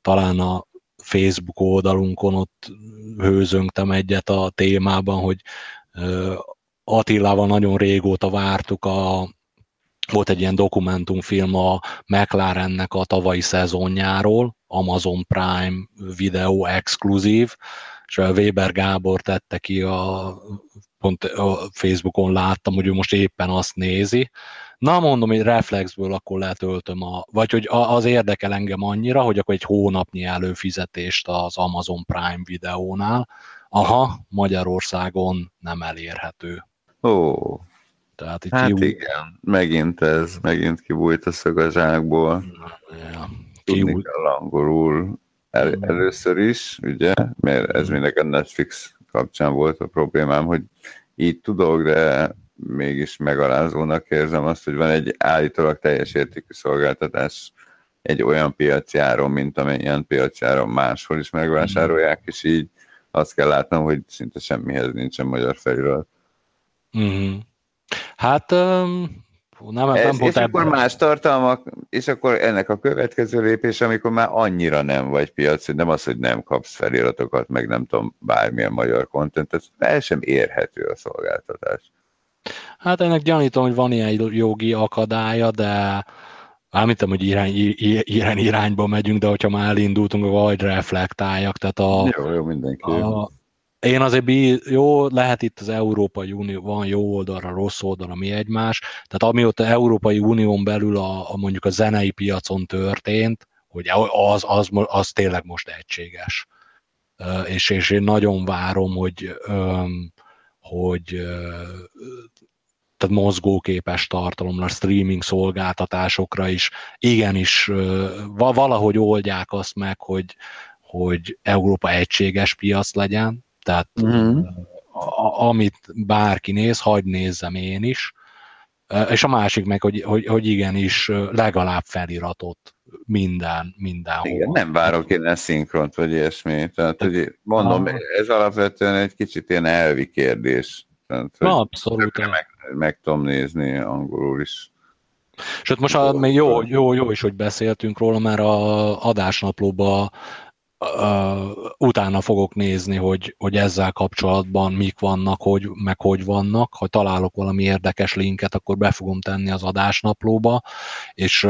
talán a Facebook oldalunkon ott hőzöngtem egyet a témában, hogy ö, Attilával nagyon régóta vártuk a volt egy ilyen dokumentumfilm a McLarennek a tavalyi szezonjáról, Amazon Prime videó exkluzív, és Weber Gábor tette ki a pont a Facebookon láttam, hogy ő most éppen azt nézi. Na mondom, hogy reflexből akkor letöltöm, a, vagy hogy az érdekel engem annyira, hogy akkor egy hónapnyi előfizetést az Amazon Prime videónál. Aha, Magyarországon nem elérhető. Ó, tehát itt hát kiúj... igen, megint ez, megint kibújt a szög a zsákból. Ja, Tudni kell angolul el, mm. először is, ugye, mert ez mm. mindenki a Netflix kapcsán volt a problémám, hogy így tudok, de mégis megalázónak érzem azt, hogy van egy állítólag teljes értékű szolgáltatás egy olyan piaci áron, mint amennyien piaci áron máshol is megvásárolják, és így azt kell látnom, hogy szinte semmihez nincsen magyar felirat. Mm-hmm. Hát um, nem, Ez, nem és akkor más tartalmak, és akkor ennek a következő lépés, amikor már annyira nem vagy piac, nem az, hogy nem kapsz feliratokat, meg nem tudom, bármilyen magyar kontentet, el sem érhető a szolgáltatás. Hát ennek gyanítom, hogy van ilyen jogi akadálya, de Ámítom, hogy irány, irány irányba megyünk, de hogyha már elindultunk, vagy reflektáljak. Tehát a, jó, jó, mindenki. A, én azért bí, jó, lehet itt az Európai Unió, van jó oldalra, rossz oldalra, mi egymás, tehát amióta Európai Unión belül a, a mondjuk a zenei piacon történt, hogy az, az, az tényleg most egységes. És, és én nagyon várom, hogy, hogy tehát mozgóképes tartalomra, streaming szolgáltatásokra is. Igenis valahogy oldják azt meg, hogy, hogy Európa egységes piac legyen, tehát uh-huh. a, amit bárki néz, hagyd nézzem én is, és a másik meg, hogy, hogy, hogy igenis legalább feliratot minden, minden. Igen, nem várok én ezt szinkront, vagy ilyesmi. Tehát, hogy mondom, ez alapvetően egy kicsit ilyen elvi kérdés. Tehát, Na, abszolút. Meg, meg tudom nézni angolul is. Sőt, most a, még jó, jó, jó is, hogy beszéltünk róla, mert a adásnaplóba utána fogok nézni, hogy, hogy ezzel kapcsolatban mik vannak, hogy, meg hogy vannak. Ha találok valami érdekes linket, akkor be fogom tenni az adásnaplóba, és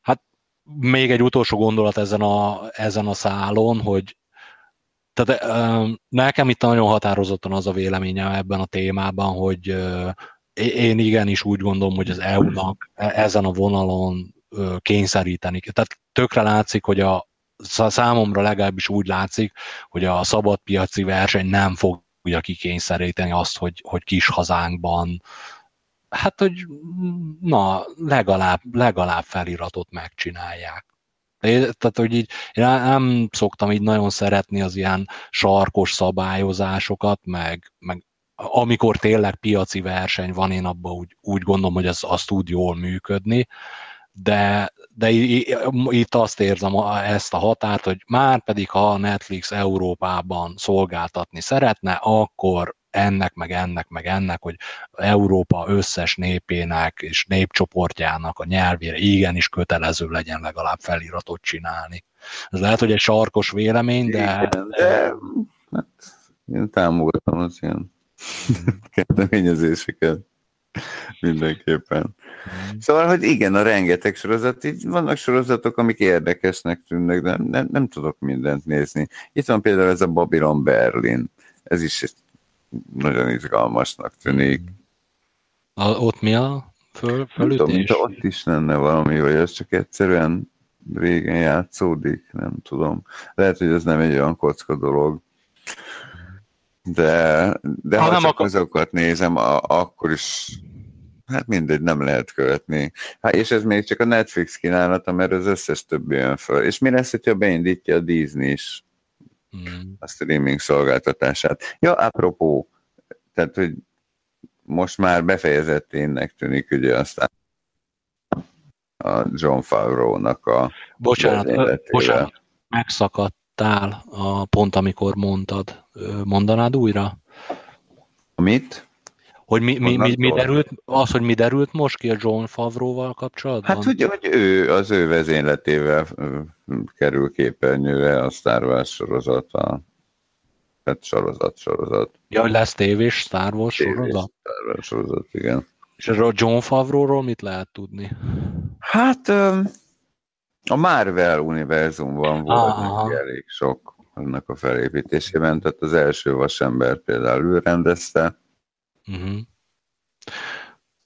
hát még egy utolsó gondolat ezen a, ezen a szálon, hogy tehát uh, nekem itt nagyon határozottan az a véleményem ebben a témában, hogy én igenis úgy gondolom, hogy az EU-nak e, ezen a vonalon kényszeríteni. Tehát tökre látszik, hogy a, számomra legalábbis úgy látszik, hogy a szabadpiaci verseny nem fogja kikényszeríteni azt, hogy, hogy kis hazánkban hát, hogy na, legalább, legalább feliratot megcsinálják. Tehát, hogy így, én nem szoktam így nagyon szeretni az ilyen sarkos szabályozásokat, meg, meg amikor tényleg piaci verseny van, én abban úgy, úgy gondolom, hogy az, az tud jól működni, de, de itt azt érzem ezt a határt, hogy már pedig ha a Netflix Európában szolgáltatni szeretne, akkor ennek, meg ennek, meg ennek, hogy Európa összes népének és népcsoportjának a nyelvére igenis kötelező legyen legalább feliratot csinálni. Ez lehet, hogy egy sarkos vélemény, de... Igen, de hát, én támogatom az ilyen kezdeményezéseket. Mindenképpen. Mm. Szóval, hogy igen, a rengeteg sorozat, így vannak sorozatok, amik érdekesnek tűnnek, de nem, nem tudok mindent nézni. Itt van például ez a Babylon Berlin. Ez is nagyon izgalmasnak tűnik. A, ott mi a föl, fölütés? Nem tudom, ott is lenne valami, vagy ez csak egyszerűen régen játszódik, nem tudom. Lehet, hogy ez nem egy olyan kocka dolog. De, de ha, ha nem csak akar... azokat nézem, a, akkor is hát mindegy, nem lehet követni. Hát, és ez még csak a Netflix kínálata, mert az összes többi jön föl. És mi lesz, hogyha beindítja a Disney is mm. a streaming szolgáltatását? Ja, apropó, tehát, hogy most már befejezettének tűnik, ugye aztán a John Favreau-nak a Bocsánat, bocsánat, megszakadtál a pont, amikor mondtad. Mondanád újra? Amit? Hogy mi, mi, mi, mi derült, az, hogy mi derült most ki a John Favreau-val kapcsolatban? Hát ugye, hogy ő az ő vezényletével kerül képernyőre a Star Wars sorozata. Tehát sorozat, sorozat. Ja, hogy lesz tévés Star Wars tévés sorozat? Star Wars sorozat, igen. És a John Favreau-ról mit lehet tudni? Hát a Marvel univerzumban volt elég sok annak a felépítésében, tehát az első vasember például ő rendezte, Uh-huh.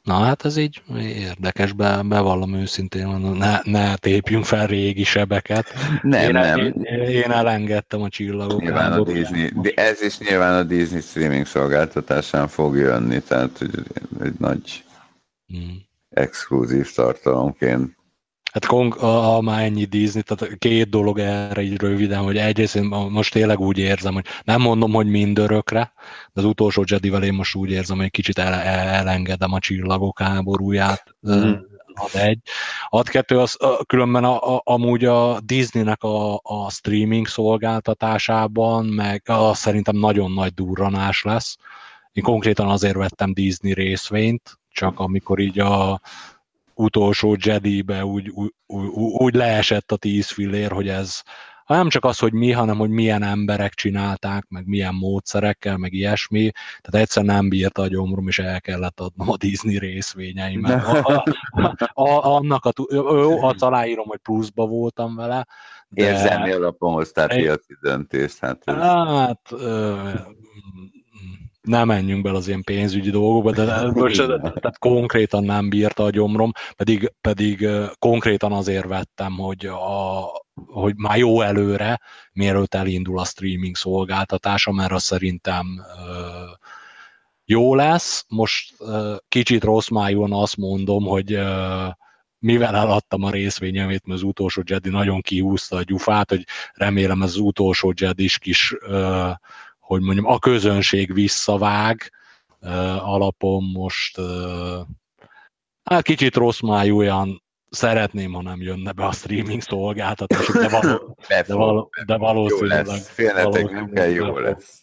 Na hát ez így érdekes, be, bevallom őszintén, ne, ne tépjünk fel régi sebeket. Nem, én, nem. Én, én elengedtem a csillagokat. Nyilván a Disney, ez is nyilván a Disney streaming szolgáltatásán fog jönni, tehát hogy egy nagy hmm. exkluzív tartalomként Hát ha már ennyi Disney, tehát két dolog erre így röviden, hogy egyrészt én most tényleg úgy érzem, hogy nem mondom, hogy mindörökre, de az utolsó Jedivel én most úgy érzem, hogy kicsit el, elengedem a csillagok háborúját, mm. ad egy. Ad kettő, az, különben a, a, amúgy a Disneynek a, a streaming szolgáltatásában, meg az szerintem nagyon nagy durranás lesz. Én konkrétan azért vettem Disney részvényt, csak amikor így a utolsó Jedi-be úgy, úgy, úgy, leesett a tíz fillér, hogy ez nem csak az, hogy mi, hanem hogy milyen emberek csinálták, meg milyen módszerekkel, meg ilyesmi. Tehát egyszer nem bírt a gyomrom, és el kellett adnom a Disney részvényeimet. A, a, a, annak a, jó, azt aláírom, hogy pluszba voltam vele. De... Érzelmi alapon hoztál piaci döntést. Hát, ez... hát ö, nem menjünk bele az ilyen pénzügyi dolgokba, de most, tehát konkrétan nem bírta a gyomrom, pedig, pedig konkrétan azért vettem, hogy, a, hogy már jó előre, mielőtt elindul a streaming szolgáltatása, mert az szerintem jó lesz. Most kicsit rossz májúan azt mondom, hogy mivel eladtam a részvényemét, mert az utolsó Jedi nagyon kihúzta a gyufát, hogy remélem ez az utolsó Jedi is kis hogy mondjam, a közönség visszavág alapon most hát kicsit rossz májú olyan szeretném, ha nem jönne be a streaming szolgáltatás, de, való, de, való, de valószínűleg... Jó lesz, félnetek nem kell, jó lesz.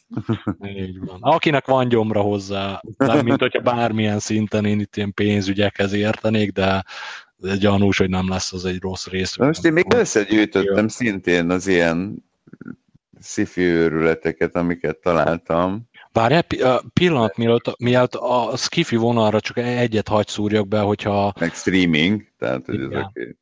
Így van. Akinek van gyomra hozzá, nem mint hogyha bármilyen szinten én itt ilyen pénzügyekhez értenék, de, de gyanús, hogy nem lesz az egy rossz rész. Most én még összegyűjtöttem szintén az ilyen sci őrületeket, amiket találtam. Várjál, pillanat, mielőtt, mielőtt a skifi vonalra csak egyet hagy szúrjak be, hogyha... Meg streaming, tehát hogy ez oké.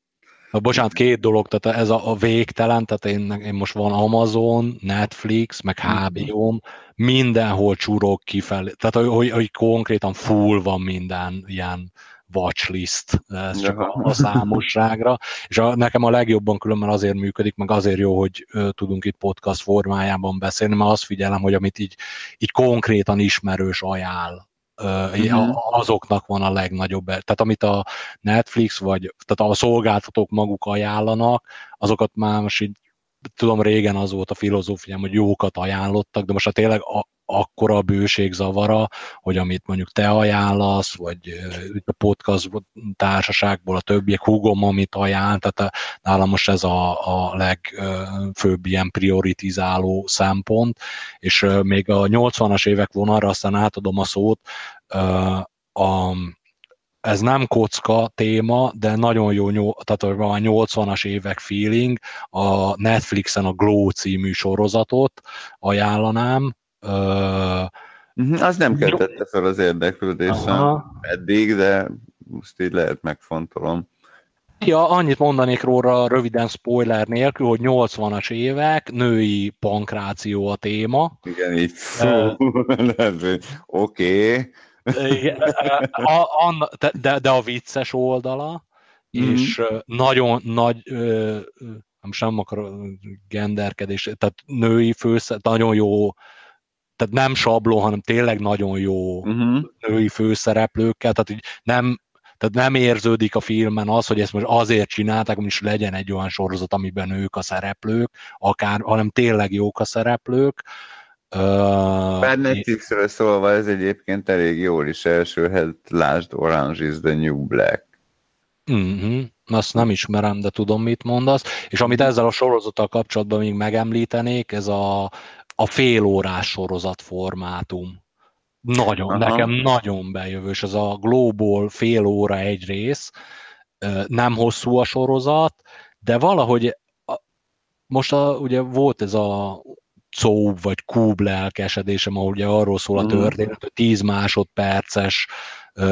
Na, bocsánat, két dolog, tehát ez a, a végtelen, tehát én, én most van Amazon, Netflix, meg hbo mindenhol csurok kifelé, tehát hogy, hogy konkrétan full van minden ilyen watchlist, ez csak a, a számosságra, és a, nekem a legjobban különben azért működik, meg azért jó, hogy ö, tudunk itt podcast formájában beszélni, mert azt figyelem, hogy amit így, így konkrétan ismerős ajánl, uh-huh. azoknak van a legnagyobb, tehát amit a Netflix vagy tehát a szolgáltatók maguk ajánlanak, azokat már most így tudom, régen az volt a filozófiám, hogy jókat ajánlottak, de most ha tényleg a, akkora bőség zavara, hogy amit mondjuk te ajánlasz, vagy a podcast társaságból a többiek, húgom, amit ajánl, tehát nálam most ez a, a legfőbb ilyen prioritizáló szempont, és még a 80-as évek vonalra aztán átadom a szót, a, ez nem kocka téma, de nagyon jó, tehát van 80-as évek feeling, a Netflixen a Glow című sorozatot ajánlanám, Uh, az nem keltette fel az érdeklődésem eddig, de most így lehet megfontolom. Ja, annyit mondanék róla röviden spoiler nélkül, hogy 80-as évek, női pankráció a téma. Igen, így uh, oké. de, de a vicces oldala, mm-hmm. és nagyon nagy, nem sem akar genderkedés, tehát női főszer, nagyon jó tehát nem sabló, hanem tényleg nagyon jó uh-huh. női főszereplőkkel, tehát így nem, tehát nem érződik a filmen az, hogy ezt most azért csinálták, hogy is legyen egy olyan sorozat, amiben ők a szereplők, akár, hanem tényleg jók a szereplők. Bár Netflixről szólva ez egyébként elég jól is elsőhet, lásd Orange is the New Black. Uh-huh. Azt nem ismerem, de tudom, mit mondasz. És amit ezzel a sorozattal kapcsolatban még megemlítenék, ez a a fél órás sorozat formátum. Nagyon, Aha. nekem nagyon bejövős. Ez a Global fél óra egy rész, nem hosszú a sorozat, de valahogy most a, ugye volt ez a cób vagy kúb lelkesedésem, ahol ugye arról szól a mm. történet, hogy 10 másodperces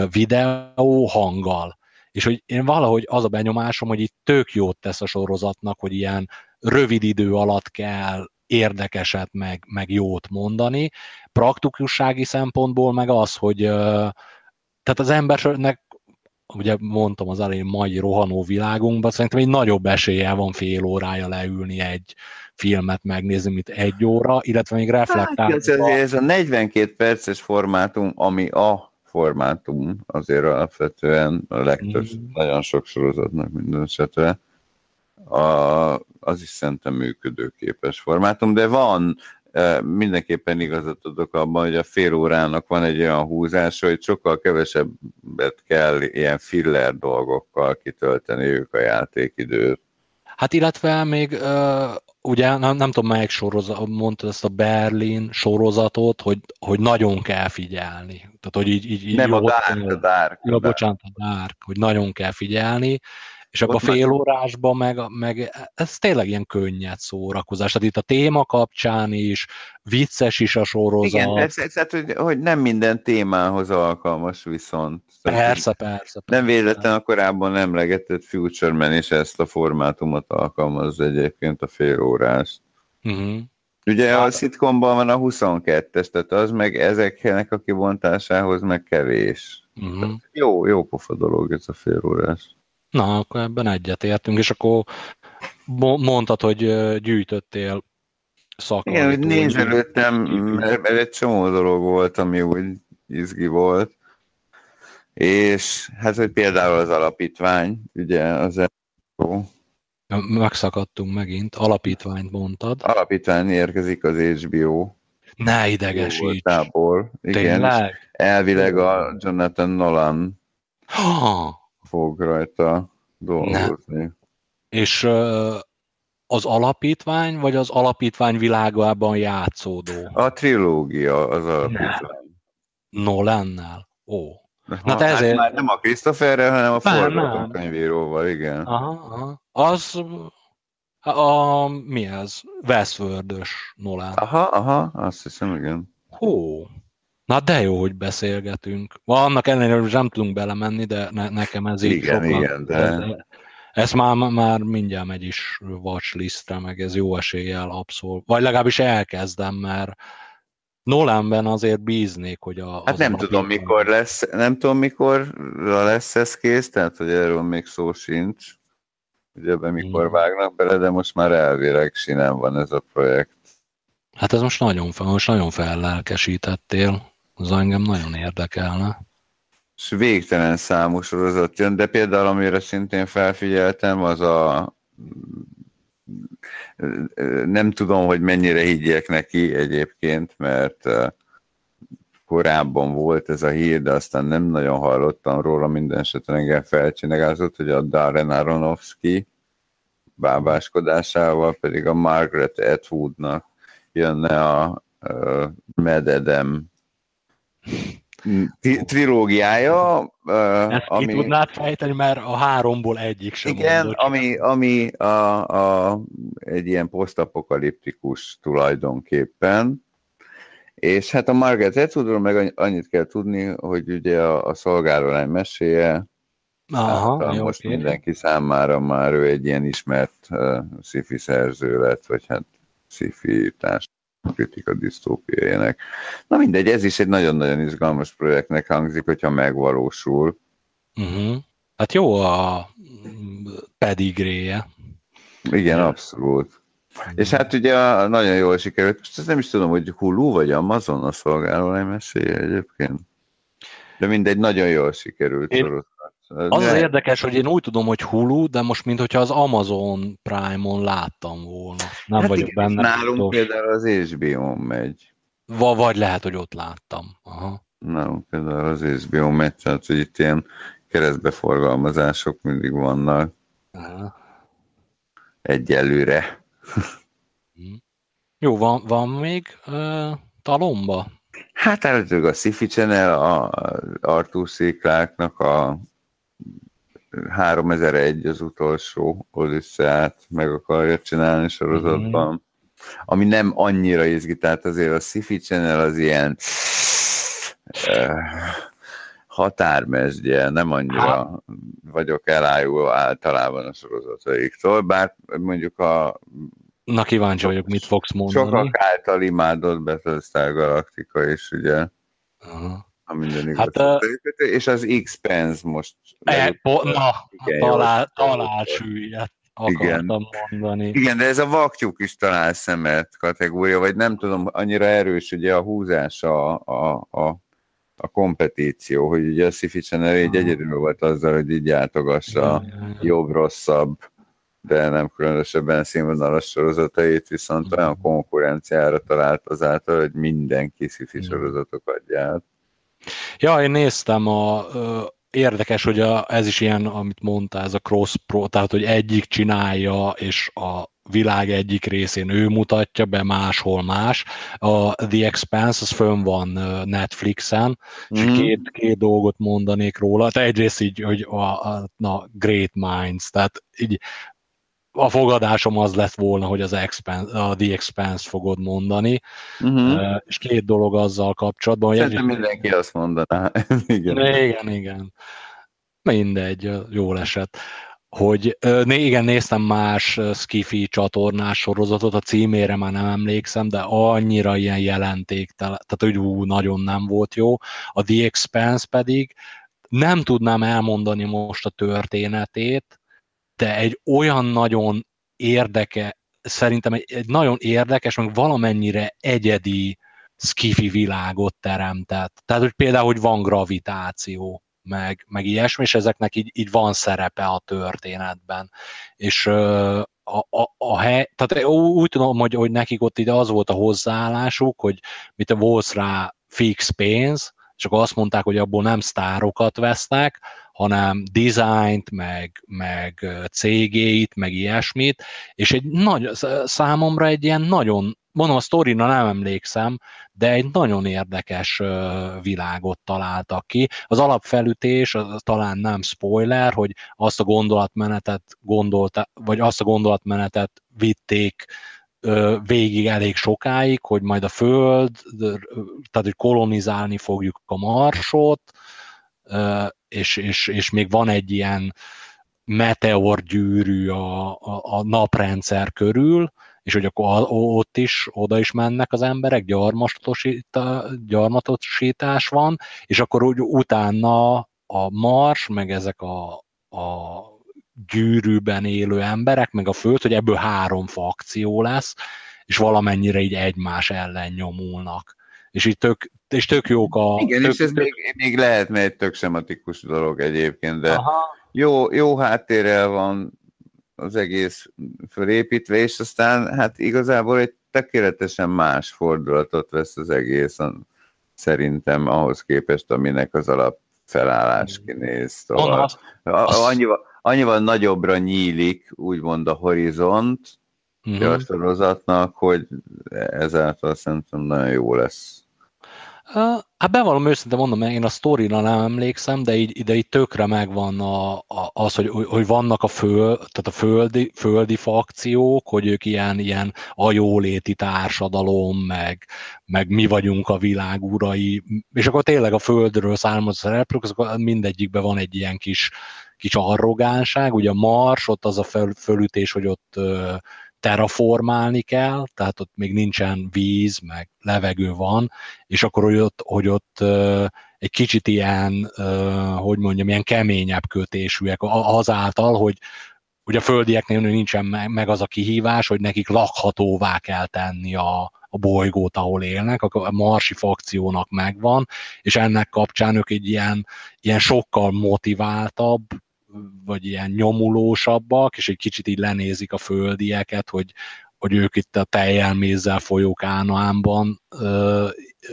videó hanggal. És hogy én valahogy az a benyomásom, hogy itt tök jót tesz a sorozatnak, hogy ilyen rövid idő alatt kell érdekeset, meg, meg jót mondani. Praktikussági szempontból meg az, hogy tehát az embernek ugye mondtam az elején mai rohanó világunkban, szerintem egy nagyobb esélye van fél órája leülni egy filmet megnézni, mint egy óra, illetve még reflektálni. Hát, ez, ez a 42 perces formátum, ami a formátum azért alapvetően a legtöbb, mm. nagyon sok sorozatnak minden esetre, a, az is szerintem működőképes formátum, de van, e, mindenképpen igazat adok abban, hogy a fél órának van egy olyan húzása, hogy sokkal kevesebbet kell ilyen filler dolgokkal kitölteni ők a játékidőt. Hát illetve még ugye nem, nem tudom melyik sorozat, mondta ezt a Berlin sorozatot, hogy, hogy nagyon kell figyelni. Tehát, hogy így, így, nem, a Dark, a Dark. Ja, bocsánat, a Dark, hogy nagyon kell figyelni, És abban a fél órásban meg, meg ez tényleg ilyen könnyed szórakozás. Tehát itt a téma kapcsán is, vicces is a sorozat. Igen, ez, ez, ez hogy, hogy nem minden témához alkalmas viszont. Persze, persze, persze. Nem véletlen a korábban emlegetett Future is ezt a formátumot alkalmaz egyébként a fél órás. Uh-huh. Ugye hát, a szitkomban van a 22-es, tehát az meg ezeknek a kibontásához meg kevés. Uh-huh. Jó, jó pofa dolog ez a fél órás. Na, akkor ebben egyetértünk, és akkor mondtad, hogy gyűjtöttél szakmai. Igen, hogy nézelődtem, mert, mert egy csomó dolog volt, ami úgy izgi volt. És hát, hogy például az alapítvány, ugye az Megszakadtunk megint, alapítványt mondtad. Alapítvány érkezik az HBO. Ne idegesíts. Igen, elvileg a Jonathan Nolan ha. Fog rajta dolgozni. Ne. És az alapítvány, vagy az alapítvány világában játszódó? A trilógia az alapítvány. Nolannál? Ó. Na, Na te ezért... Hát már nem a Christopherrel, hanem a forgatókönyvíróval, igen. Aha, aha. Az a, mi ez? westworld Nolan. Aha, aha, azt hiszem, igen. Hú, na de jó, hogy beszélgetünk. Annak ellenére, hogy nem tudunk belemenni, de ne, nekem ez így igen, sokkal... Igen, de... de ez már, már mindjárt megy is watchlistre, meg ez jó eséllyel abszolút. Vagy legalábbis elkezdem, mert Nolanben azért bíznék, hogy a... Hát nem tudom, mikor lesz, nem tudom, mikor lesz ez kész, tehát, hogy erről még szó sincs, hogy ebben mikor hmm. vágnak bele, de most már elvileg sinem van ez a projekt. Hát ez most nagyon, most nagyon fellelkesítettél, az engem nagyon érdekelne. És végtelen számú sorozat jön, de például amire szintén felfigyeltem, az a nem tudom, hogy mennyire higgyek neki egyébként, mert korábban volt ez a hír, de aztán nem nagyon hallottam róla, minden esetben engem felcsinegázott, hogy a Darren Aronofsky bábáskodásával pedig a Margaret Atwoodnak jönne a Adam trilógiája. Ezt ami, ki tudnád fejteni, mert a háromból egyik sem Igen, mondott. ami, ami a, a, egy ilyen posztapokaliptikus tulajdonképpen, és hát a Margaret Atwoodról meg annyit kell tudni, hogy ugye a, a szolgárólány meséje, Aha, hát, jó, most okay. mindenki számára már ő egy ilyen ismert uh, sci szerző lett, vagy hát sci társ kritika disztópiájának. Na mindegy, ez is egy nagyon-nagyon izgalmas projektnek hangzik, hogyha megvalósul. Uh-huh. Hát jó a pedigréje. Igen, abszolút. Uh-huh. És hát ugye a, nagyon jól sikerült, most ezt nem is tudom, hogy Hulu vagy Amazon a szolgáló mesélje egyébként. De mindegy, nagyon jól sikerült Én, sorozat. Az az érdekes, hogy én úgy tudom, hogy Hulu, de most mintha az Amazon Prime-on láttam volna. Nem hát vagyok igen, benne. Nálunk biztos. például az HBO-n megy. Va, vagy lehet, hogy ott láttam. Aha. Nálunk például az HBO megy, tehát hogy itt ilyen keresztbeforgalmazások mindig vannak. Aha. Egyelőre. Hm. Jó, van, van még uh, talomba? Hát előttük a Sci-Fi Channel, a Arthur Székláknak a 3001 az utolsó Odysseát meg akarja csinálni sorozatban, mm-hmm. ami nem annyira izgi, tehát azért a Sci-Fi Channel az ilyen uh, határmesdje, nem annyira ha. vagyok elájulva általában a sorozataiktól, bár mondjuk a Na kíváncsi vagyok, mit fogsz mondani. Sokak által imádott Battlestar Galactica is, ugye? Aha. A minden hát, uh, és az X-Pens most... E, po, na, igen, talál, talál igen. mondani. Igen, de ez a vaktyúk is talál szemet kategória, vagy nem tudom, annyira erős ugye a húzás a, a, a, a kompetíció, hogy ugye a Sci-Fi Channel egy egyedül volt azzal, hogy így játogassa jobb-rosszabb, de nem különösebben színvonalas sorozatait, viszont olyan konkurenciára talált azáltal, hogy mindenki sci-fi sorozatokat gyárt. Ja, én néztem a, érdekes, hogy a, ez is ilyen, amit mondta, ez a cross pro, tehát hogy egyik csinálja, és a világ egyik részén ő mutatja be, máshol más. A The Expanse, az fönn van Netflixen, mm. és mhm. két, két dolgot mondanék róla. Tehát egyrészt így, hogy a, a, a Great Minds, tehát így a fogadásom az lett volna, hogy az Expanse, a The Expanse fogod mondani, uh-huh. és két dolog azzal kapcsolatban. Szerintem hogy mindenki azt mondaná. igen. igen, igen. Mindegy, jól esett hogy igen, néztem más skifi csatornás sorozatot, a címére már nem emlékszem, de annyira ilyen jelentéktelen, tehát hogy ú, nagyon nem volt jó. A The Expanse pedig nem tudnám elmondani most a történetét, de egy olyan nagyon érdeke, szerintem egy, egy nagyon érdekes, meg valamennyire egyedi skifi világot teremtett. Tehát, hogy például, hogy van gravitáció, meg, meg ilyesmi, és ezeknek így, így van szerepe a történetben. És a, a, a hely, tehát úgy tudom, hogy, hogy nekik ott ide az volt a hozzáállásuk, hogy mit volt rá fix pénz, és akkor azt mondták, hogy abból nem sztárokat vesznek, hanem dizájnt, meg, meg cégét, meg ilyesmit, és egy nagy, számomra egy ilyen nagyon, mondom, a sztorina nem emlékszem, de egy nagyon érdekes világot találtak ki. Az alapfelütés, az talán nem spoiler, hogy azt a gondolatmenetet gondolta, vagy azt a gondolatmenetet vitték végig elég sokáig, hogy majd a Föld, tehát hogy kolonizálni fogjuk a Marsot, és, és, és még van egy ilyen meteorgyűrű a, a, a naprendszer körül, és hogy akkor ott is, oda is mennek az emberek, gyarmatosítás van, és akkor úgy utána a Mars, meg ezek a, a gyűrűben élő emberek, meg a Föld, hogy ebből három fakció lesz, és valamennyire így egymás ellen nyomulnak. És így tök, és tök jók a... Igen, tök, és ez tök... még, még lehetne egy tök szematikus dolog egyébként, de Aha. jó, jó háttérrel van az egész fölépítve, és aztán hát igazából egy tökéletesen más fordulatot vesz az egész, szerintem ahhoz képest, aminek az alap felállás mm. kinéz. Szóval annyival, annyival nagyobbra nyílik, úgymond a horizont uh-huh. a sorozatnak, hogy ezáltal szerintem nagyon jó lesz. Hát bevallom őszintén mondom, én a sztorira nem emlékszem, de így, de így tökre megvan a, a, az, hogy, hogy vannak a, föl, tehát a földi, földi fakciók, hogy ők ilyen, ilyen a jóléti társadalom, meg, meg mi vagyunk a világ urai, és akkor tényleg a földről származó szereplők, azok mindegyikben van egy ilyen kis, kis arrogánság, ugye a Mars, ott az a föl, fölütés, hogy ott terraformálni kell, tehát ott még nincsen víz, meg levegő van, és akkor, hogy ott, hogy ott egy kicsit ilyen, hogy mondjam, ilyen keményebb kötésűek azáltal, hogy, hogy a földieknél nincsen meg az a kihívás, hogy nekik lakhatóvá kell tenni a, a bolygót, ahol élnek, a marsi fakciónak megvan, és ennek kapcsán ők egy ilyen, ilyen sokkal motiváltabb, vagy ilyen nyomulósabbak, és egy kicsit így lenézik a földieket, hogy, hogy ők itt a teljelmézzel folyó Kánaánban ö,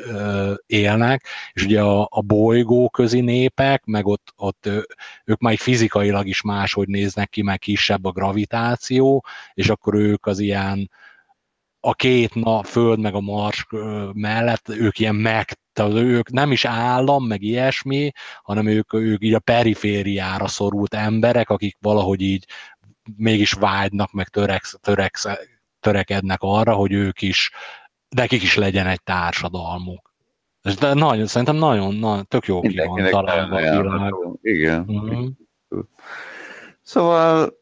ö, élnek, és ugye a, a bolygó közi népek, meg ott, ott ők már fizikailag is máshogy néznek ki, meg kisebb a gravitáció, és akkor ők az ilyen a két na, Föld meg a Mars mellett ők ilyen meg, tehát ők nem is állam, meg ilyesmi, hanem ők, ők így a perifériára szorult emberek, akik valahogy így mégis vágynak, meg töreksz, töreksz, törekednek arra, hogy ők is, nekik is legyen egy társadalmuk. De nagyon, szerintem nagyon, nagyon tök jó ki van találva a világ. Igen. Uh-huh. Szóval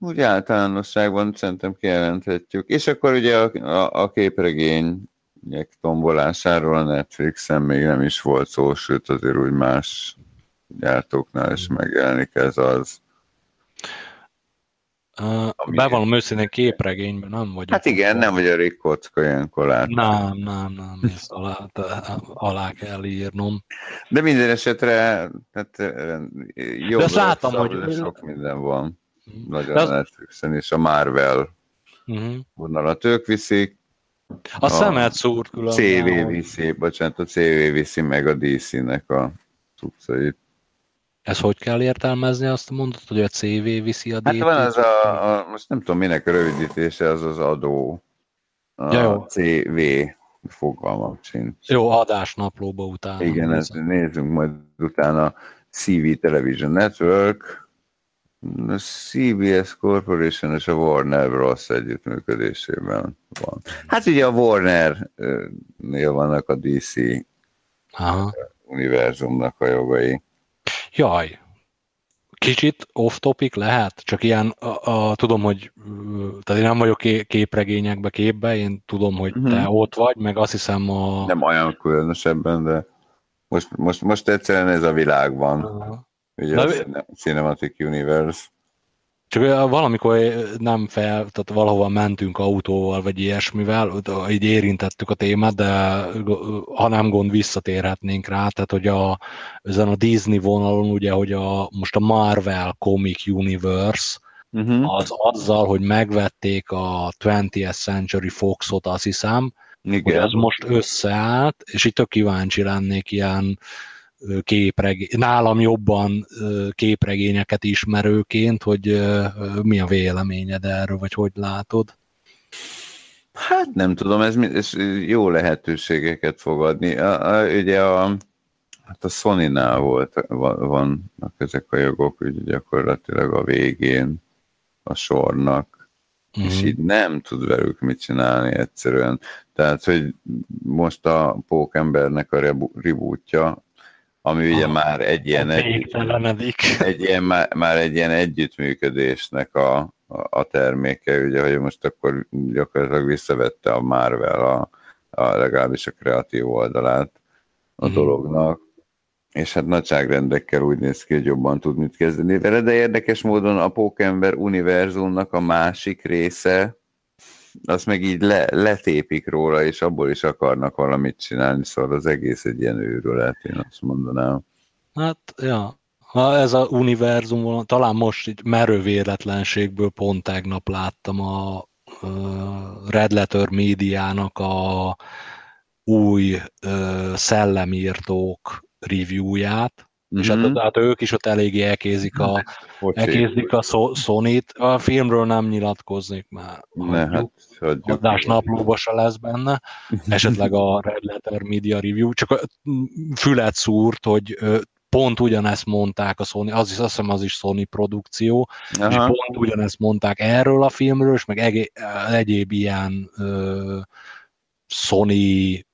úgy általánosságban szerintem kijelenthetjük. És akkor ugye a, a, a képregények tombolásáról a Netflixen még nem is volt szó, sőt azért úgy más gyártóknál is megjelenik ez az. Uh, bevallom őszintén képregényben nem vagy. Hát igen, nem vagy a Rick Kocka ilyenkor lát. Nem, nem, nem, ezt alá, alá kell írnom. De minden esetre hát, jó, De láttam, hogy sok minden van. Nagyon az... Netflixen, és a Marvel uh-huh. vonalat ők viszik. A, a szemet szúrt különben. CV viszi, bocsánat, a CV viszi meg a DC-nek a cuccait. Ez hogy kell értelmezni azt mondod, hogy a CV viszi a DT? Hát van az a, a, most nem tudom minek a rövidítése, az az adó. A ja, jó. CV fogalmam sincs. Jó, adásnaplóba utána. Igen, ezt nézzünk majd utána. CV Television Network, a CBS Corporation és a Warner Bros. együttműködésében van. Hát ugye a Warner-nél vannak a DC Aha. univerzumnak a jogai. Jaj, kicsit off-topic lehet, csak ilyen, a, a, tudom, hogy tehát én nem vagyok képregényekbe képbe, én tudom, hogy uh-huh. te ott vagy, meg azt hiszem a... Nem olyan különösebben, de most, most, most egyszerűen ez a világban. Uh-huh. Ugye Na, a Cinematic Universe. Csak valamikor nem fel, tehát valahova mentünk autóval, vagy ilyesmivel, így érintettük a témát, de ha nem gond, visszatérhetnénk rá, tehát hogy a, ezen a Disney vonalon, ugye, hogy a, most a Marvel Comic Universe, uh-huh. az azzal, hogy megvették a 20th Century Fox-ot, azt hiszem, Igen. hogy az most összeállt, és itt tök kíváncsi lennék ilyen képregény, nálam jobban képregényeket ismerőként, hogy mi a véleményed erről, vagy hogy látod? Hát nem tudom, ez, ez jó lehetőségeket fog adni. A, a, ugye a, hát a Sony-nál volt, vannak ezek a jogok, ugye gyakorlatilag a végén a sornak, mm. és mhm. így nem tud velük mit csinálni egyszerűen. Tehát, hogy most a Pókembernek a rebootja ami ugye ah, már egy ilyen, egy, egy ilyen, már, már egy ilyen együttműködésnek a, a, a terméke, ugye, hogy most akkor gyakorlatilag visszavette a Marvel a, a legalábbis a kreatív oldalát a mm. dolognak, és hát nagyságrendekkel úgy néz ki, hogy jobban tud mit kezdeni vele, de érdekes módon a Pókember univerzumnak a másik része, azt meg így le, letépik róla, és abból is akarnak valamit csinálni, szóval az egész egy ilyen őrület, én azt mondanám. Hát, ja, ha ez a univerzum, talán most így merő véletlenségből pont tegnap láttam a Red Letter médiának a új szellemírtók reviewját, Mm-hmm. És hát, mhm. hát ők is ott eléggé elkézik a, elkézik a Sony-t. A filmről nem nyilatkoznék már. Ne, hát, Adás naplóba se lesz benne, esetleg a Red Letter Media Review, csak fület szúrt, hogy pont ugyanezt mondták a Sony, az is, azt hiszem az is Sony produkció, Aha. és pont ugyanezt mondták erről a filmről, és meg egé, egyéb ilyen uh, Sony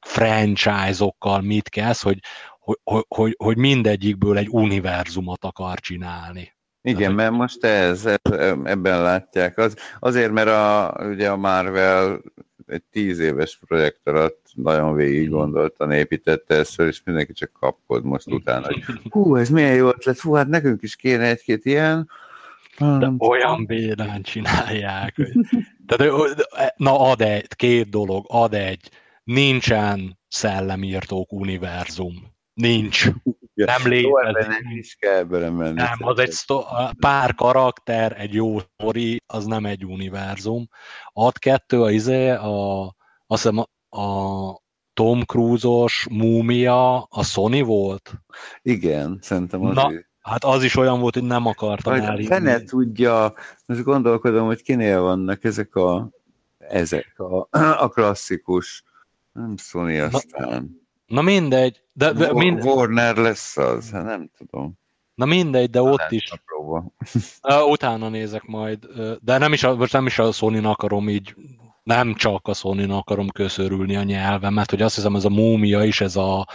franchise-okkal mit kezd, hogy hogy, hogy, hogy mindegyikből egy univerzumot akar csinálni. Igen, mert most ez, ebben látják. Az, azért, mert a, ugye a Marvel egy tíz éves projekt alatt nagyon végig gondolta, építette ezt és mindenki csak kapkod most utána, hogy hú, ez milyen jó ötlet, hú, hát nekünk is kéne egy-két ilyen. De olyan bénán csinálják. Hogy... Tehát, na ad egy, két dolog, ad egy, nincsen szellemírtók univerzum. Nincs. Nem létezik. Nem is kell belemenni. Nem, az egy szto- pár karakter, egy jó sztori, az nem egy univerzum. Ad kettő a izé, a, azt hiszem a, a Tom Cruise-os múmia a Sony volt? Igen, szerintem az Na, Hát az is olyan volt, hogy nem akartam elhinni. Fene tudja, most gondolkodom, hogy kinél vannak ezek a, ezek a, a klasszikus, nem Sony aztán. Na mindegy. De, de mind... Warner lesz az, hát nem tudom. Na mindegy, de ott is. Utána nézek majd. De nem is a, most nem is a sony akarom így, nem csak a sony akarom köszörülni a nyelvemet, hogy azt hiszem ez a múmia is, ez a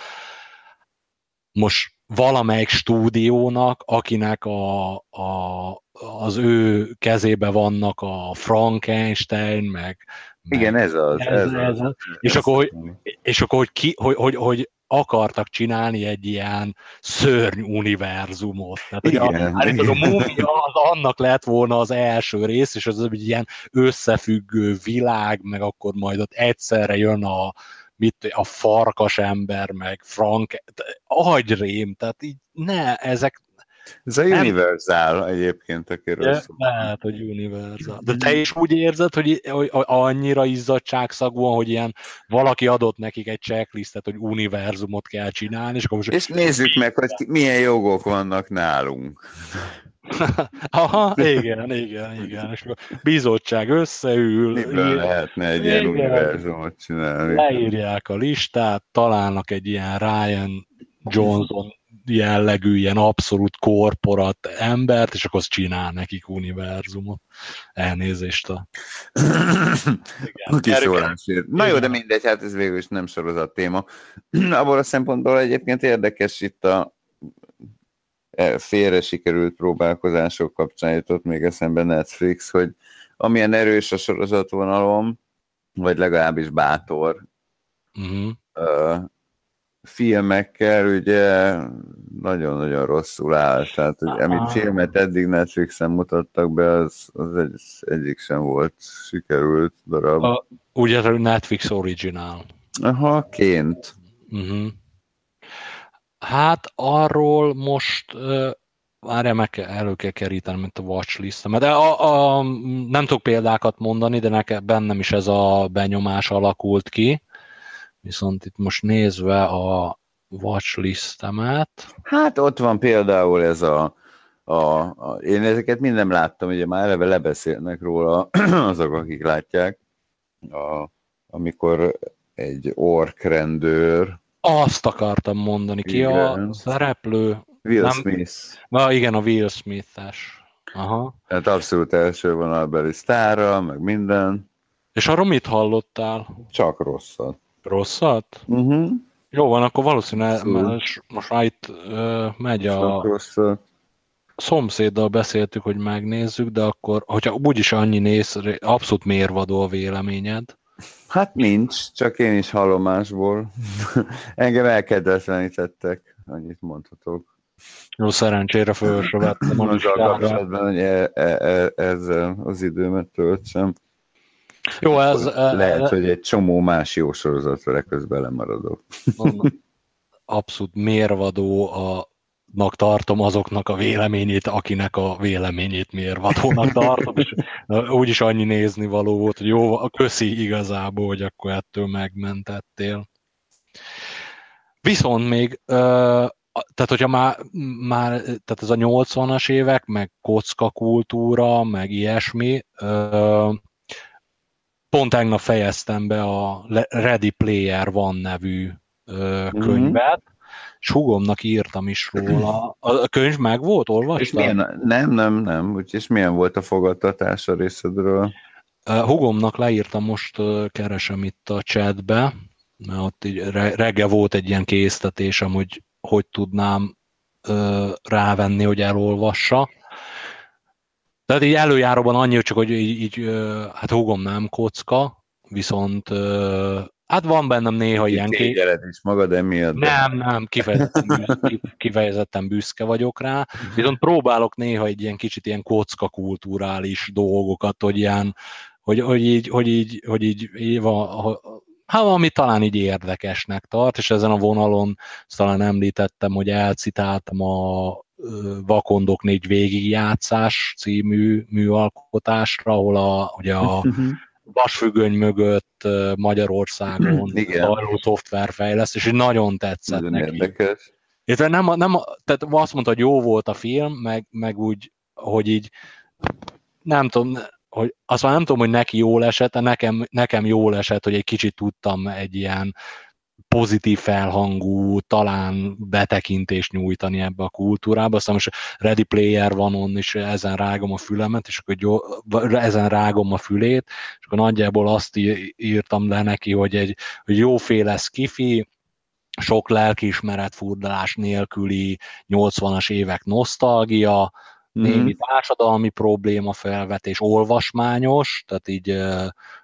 most valamelyik stúdiónak, akinek a, a, az ő kezébe vannak a Frankenstein, meg, igen, ez az. Ez, ez, ez, az. És, akkor, hogy, és akkor, hogy, ki, hogy, hogy, hogy akartak csinálni egy ilyen szörny univerzumot. Tehát, igen, a, igen. a múmia az annak lett volna az első rész, és az egy ilyen összefüggő világ, meg akkor majd ott egyszerre jön a, mit, a farkas ember, meg Frank, agyrém, tehát így ne, ezek Ez a Universal nem. egyébként, akiről szó. Lehet, hogy Universal. De te is úgy érzed, hogy, hogy annyira izzadságszagúan, hogy ilyen valaki adott nekik egy checklistet, hogy univerzumot kell csinálni, és akkor most... És nézzük meg, hogy milyen jogok vannak nálunk. Aha, igen, igen, igen. És a bizottság összeül. Miből ír... lehetne egy ilyen univerzumot csinálni? Leírják a listát, találnak egy ilyen Ryan Johnson jellegű, ilyen abszolút korporat embert, és akkor az csinál nekik univerzumot. Elnézést a... Igen, Na jó, de mindegy, hát ez végül is nem sorozat téma. Abból a szempontból egyébként érdekes itt a e, félre sikerült próbálkozások kapcsán jutott még eszembe Netflix, hogy amilyen erős a sorozatvonalom, vagy legalábbis bátor, uh-huh filmekkel ugye nagyon-nagyon rosszul áll. Tehát, hogy amit filmet eddig Netflixen mutattak be, az, az egy, egyik sem volt sikerült darab. A, ugye Netflix original. Aha, ként. Uh-huh. Hát arról most uh, várjál, meg kell, elő kell keríteni, mint a watchlist De a, a, nem tudok példákat mondani, de nekem bennem is ez a benyomás alakult ki Viszont itt most nézve a watchlistemet... Hát ott van például ez a, a, a én ezeket mind nem láttam, ugye már eleve lebeszélnek róla azok, akik látják, a, amikor egy ork rendőr azt akartam mondani, ki igen. a szereplő? Will nem, Smith. Na igen, a Will Smith-es. Aha. Hát abszolút első vonalbeli sztára, meg minden. És arról mit hallottál? Csak rosszat. Rosszat? Uh-huh. Jó van, akkor valószínűleg most, most már itt uh, megy a... Rosszat. Szomszéddal beszéltük, hogy megnézzük, de akkor, hogyha úgyis annyi néz, abszolút mérvadó a véleményed. Hát nincs, csak én is hallomásból. Engem elkedvetlenítettek, annyit mondhatok. Jó, szerencsére fölösre vettem a listára. hogy e, e, e, ezzel az időmet töltsem. Jó, ez... Lehet, hogy egy csomó más jó sorozatra közben lemaradok. Abszolút mérvadó a tartom azoknak a véleményét, akinek a véleményét mérvadónak tartom, és úgyis annyi nézni való volt, hogy jó, a köszi igazából, hogy akkor ettől megmentettél. Viszont még, tehát hogyha már, már tehát ez a 80-as évek, meg kocka kultúra, meg ilyesmi, pont tegnap fejeztem be a Ready Player One nevű ö, könyvet, mm-hmm. és hugomnak írtam is róla. A könyv meg volt, olvastad? És milyen, nem, nem, nem. És milyen volt a fogadtatás a részedről? Hugomnak leírtam, most keresem itt a chatbe, mert ott így reggel volt egy ilyen késztetésem, hogy hogy tudnám rávenni, hogy elolvassa. Tehát így előjáróban annyi, csak hogy így, így hát húgom nem kocka, viszont hát van bennem néha Itt ilyen... Kégyeled is magad emiatt. Nem, nem, kifejezetten kifejezetten büszke vagyok rá, viszont próbálok néha egy ilyen kicsit ilyen kocka kulturális dolgokat, hogy ilyen, hogy, hogy így, hogy így, hogy így, így van, hát valami talán így érdekesnek tart, és ezen a vonalon talán említettem, hogy elcitáltam a Vakondok négy végigjátszás című műalkotásra, ahol a, ugye a uh-huh. vasfüggöny mögött Magyarországon zajló szoftverfejleszt, és nagyon tetszett nagyon neki. Érdekes. Érte, nem, nem, tehát azt mondta, hogy jó volt a film, meg, meg úgy, hogy így nem tudom, hogy azt már nem tudom, hogy neki jól esett, de nekem, nekem jól esett, hogy egy kicsit tudtam egy ilyen pozitív felhangú, talán betekintést nyújtani ebbe a kultúrába. Aztán most Ready Player van on, és ezen rágom a fülemet, és akkor gyó, ezen rágom a fülét, és akkor nagyjából azt írtam le neki, hogy egy hogy jóféle skifi, sok lelkiismeret furdalás nélküli 80-as évek nosztalgia, némi mm-hmm. társadalmi probléma felvetés, olvasmányos, tehát így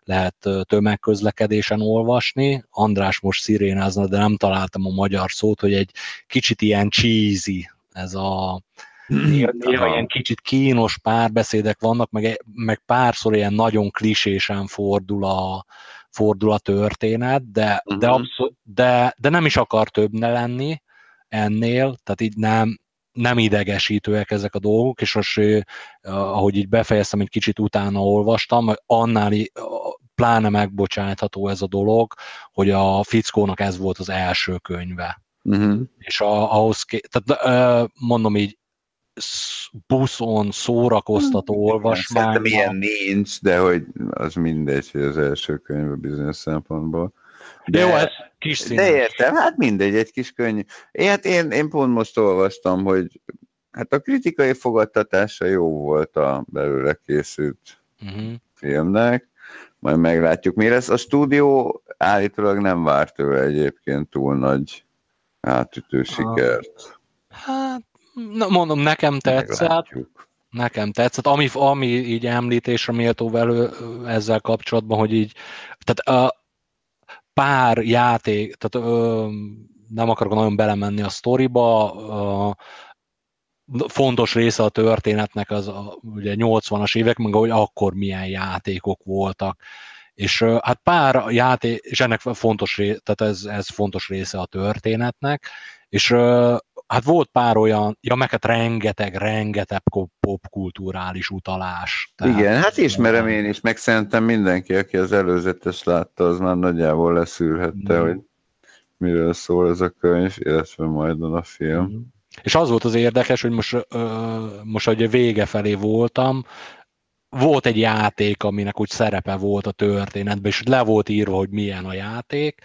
lehet tömegközlekedésen olvasni. András most szirénázna, de nem találtam a magyar szót, hogy egy kicsit ilyen cheesy ez a mhm. néha, néha ilyen kicsit kínos párbeszédek vannak, meg, meg párszor ilyen nagyon klisésen fordul a, fordul a történet, de, uh-huh. de, mhm. abszol, de, de nem is akar több ne lenni ennél, tehát így nem, nem idegesítőek ezek a dolgok, és most, ahogy így befejeztem, egy kicsit utána olvastam, annál pláne megbocsátható ez a dolog, hogy a fickónak ez volt az első könyve. Uh-huh. És a, ahhoz, tehát mondom így, buszon szórakoztató hmm. olvasmány. Szerintem ilyen nincs, de hogy az mindegy, hogy az első könyv bizonyos szempontból. De, Jó, ez kis színes. De értem, hát mindegy, egy kis könyv. Én, hát én, én pont most olvastam, hogy hát a kritikai fogadtatása jó volt a belőle készült uh-huh. filmnek, majd meglátjuk, mi lesz. A stúdió állítólag nem várt tőle egyébként túl nagy átütő sikert. Hát, na, mondom, nekem tetszett. Meglátjuk. Nekem tetszett. Ami, ami így említésre méltó velő ezzel kapcsolatban, hogy így, tehát a pár játék, tehát ö, nem akarok nagyon belemenni a sztoriba, ö, fontos része a történetnek az a, ugye 80-as évek, meg hogy akkor milyen játékok voltak. És hát pár játék, és ennek fontos, része, tehát ez, ez fontos része a történetnek, és hát volt pár olyan, ja meg hát rengeteg, rengeteg popkulturális utalás. Tehát, Igen, hát ismerem én is, meg szerintem mindenki, aki az előzetes látta, az már nagyjából leszűrhette, mm. hogy miről szól ez a könyv, illetve majd a film. Mm. És az volt az érdekes, hogy most, ö, most ugye vége felé voltam, volt egy játék, aminek úgy szerepe volt a történetben, és le volt írva, hogy milyen a játék,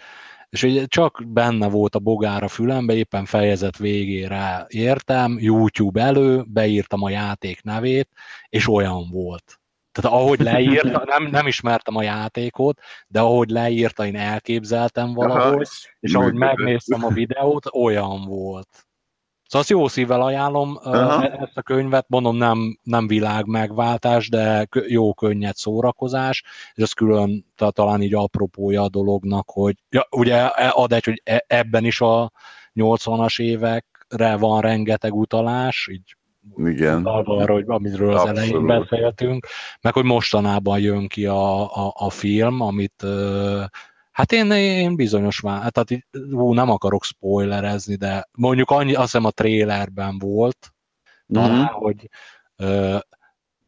és ugye csak benne volt a bogár a fülembe, éppen fejezet végére értem, YouTube elő, beírtam a játék nevét, és olyan volt. Tehát ahogy leírta, nem, nem ismertem a játékot, de ahogy leírta, én elképzeltem valahogy, Aha, és ahogy megnéztem a videót, olyan volt. Szóval azt jó szívvel ajánlom Aha. E-, ezt a könyvet, mondom nem, nem világ megváltás, de jó könnyed szórakozás, és ez külön talán így apropója a dolognak, hogy ja, ugye e, ad egy, hogy e, ebben is a 80-as évekre van rengeteg utalás, így igen. arra, hogy amiről az Abszolút. elején beszéltünk, meg hogy mostanában jön ki a, a, a film, amit Hát én, én bizonyos már, tehát hú, nem akarok spoilerezni, de mondjuk annyi, azt hiszem a trailerben volt, talán, mm-hmm. hogy ö,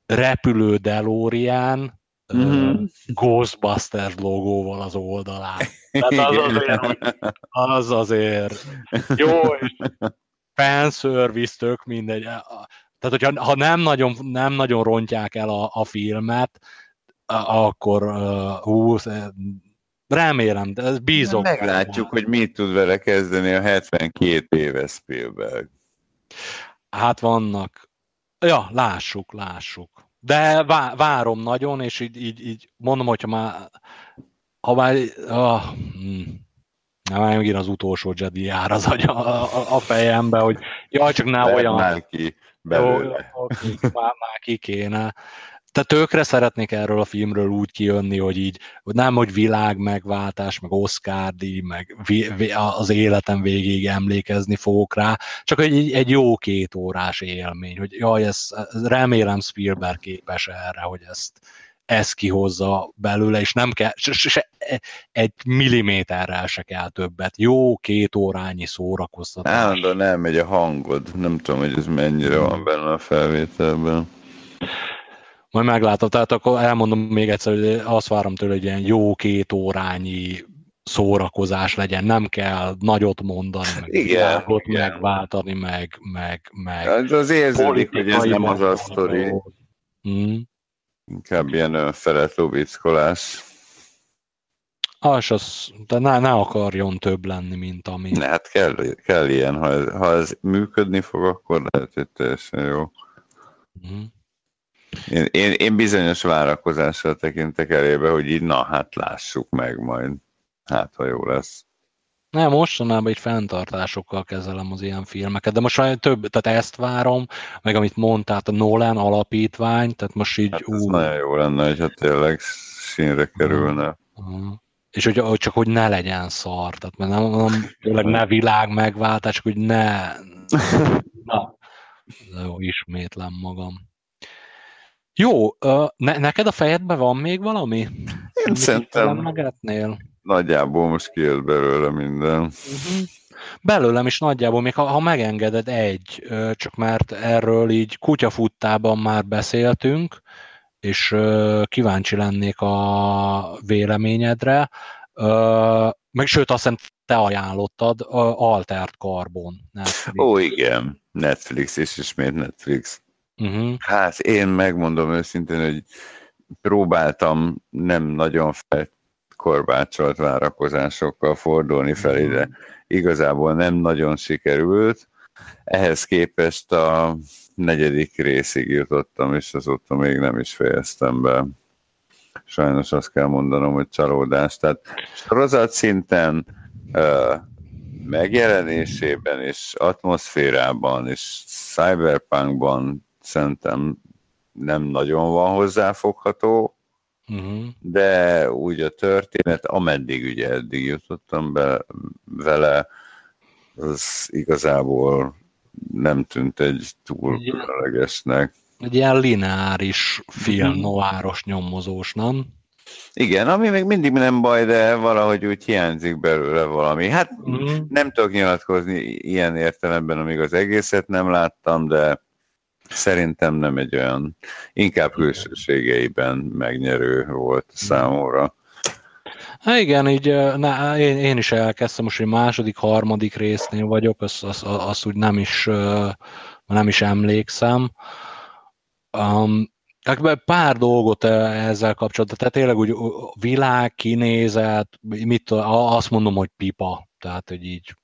repülő DeLorean, mm-hmm. Ghostbusters logóval az oldalán. Tehát az azért, az azért jó, és fanservice tök mindegy. Tehát, hogyha ha nem nagyon, nem nagyon rontják el a, a filmet, akkor uh, hú, Remélem, de ez bízok. Meglátjuk, hogy mit tud vele kezdeni a 72 éves Spielberg. Hát vannak. Ja, lássuk, lássuk. De vá- várom nagyon, és így, így, így mondom, hogyha már ha már oh, hmm. Nem, megint az utolsó Jedi jár az agy a, a, a fejembe, hogy jaj, csak ne olyan... Már ki belőle. Jó, már, már ki kéne tehát tökre szeretnék erről a filmről úgy kijönni, hogy így nem, hogy világ megváltás, meg Oscar meg az életem végéig emlékezni fogok rá, csak egy, egy jó két órás élmény, hogy jaj, ez, remélem Spielberg képes erre, hogy ezt, ezt kihozza belőle, és nem kell, se, se, egy milliméterrel se kell többet. Jó két órányi szórakoztatás. Állandóan nem megy a hangod, nem tudom, hogy ez mennyire van benne a felvételben. Majd meglátom, tehát akkor elmondom még egyszer, hogy azt várom tőle, hogy ilyen jó két órányi szórakozás legyen, nem kell nagyot mondani, meg igen, igen. megváltani, meg, meg, meg az, az érződik, hogy ez nem az a sztori. Hmm. Inkább ilyen önfelett lubickolás. Az, az, de ne, ne akarjon több lenni, mint ami. Ne, hát kell, kell ilyen, ha ez, ha ez működni fog, akkor lehet, hogy teljesen jó. Hmm. Én, én, én bizonyos várakozással tekintek elébe, hogy így na, hát lássuk meg majd. Hát, ha jó lesz. Nem, mostanában egy fenntartásokkal kezelem az ilyen filmeket, de most már több, tehát ezt várom, meg amit mondtál, a Nolan alapítvány, tehát most így... Hát ez ú... nagyon jó lenne, hogyha tényleg színre kerülne. Uh-huh. És hogy, hogy csak hogy ne legyen szar, tehát mert nem, nem tényleg ne világ megváltás, csak hogy ne... Na, jó, ismétlem magam. Jó, ne, neked a fejedben van még valami? Én szerintem... Megetnél? nagyjából most kijött belőle minden. Uh-huh. Belőlem is nagyjából, még ha, ha megengeded egy, csak mert erről így kutyafuttában már beszéltünk, és kíváncsi lennék a véleményedre, meg sőt azt hiszem te ajánlottad, Altert Carbon. Netflix. Ó, igen, Netflix, és ismét Netflix. Uh-huh. Hát én megmondom őszintén, hogy próbáltam nem nagyon felkorbácsolt várakozásokkal fordulni felé, de igazából nem nagyon sikerült. Ehhez képest a negyedik részig jutottam, és azóta még nem is fejeztem be. Sajnos azt kell mondanom, hogy csalódás. Tehát sorozat szinten uh, megjelenésében és atmoszférában és cyberpunkban szerintem nem nagyon van hozzáfogható, uh-huh. de úgy a történet, ameddig ugye eddig jutottam be vele, az igazából nem tűnt egy túl különlegesnek. Egy ilyen lineáris film, uh-huh. noáros nyomozós, nem? Igen, ami még mindig nem baj, de valahogy úgy hiányzik belőle valami. Hát uh-huh. nem tudok nyilatkozni ilyen értelemben, amíg az egészet nem láttam, de szerintem nem egy olyan, inkább külsőségeiben megnyerő volt számomra. Hát igen, így na, én, én is elkezdtem, most egy második, harmadik résznél vagyok, azt az, az, az úgy nem is, nem is emlékszem. Um, pár dolgot ezzel kapcsolatban, tehát tényleg úgy világ, kinézet, mit, azt mondom, hogy pipa, tehát hogy így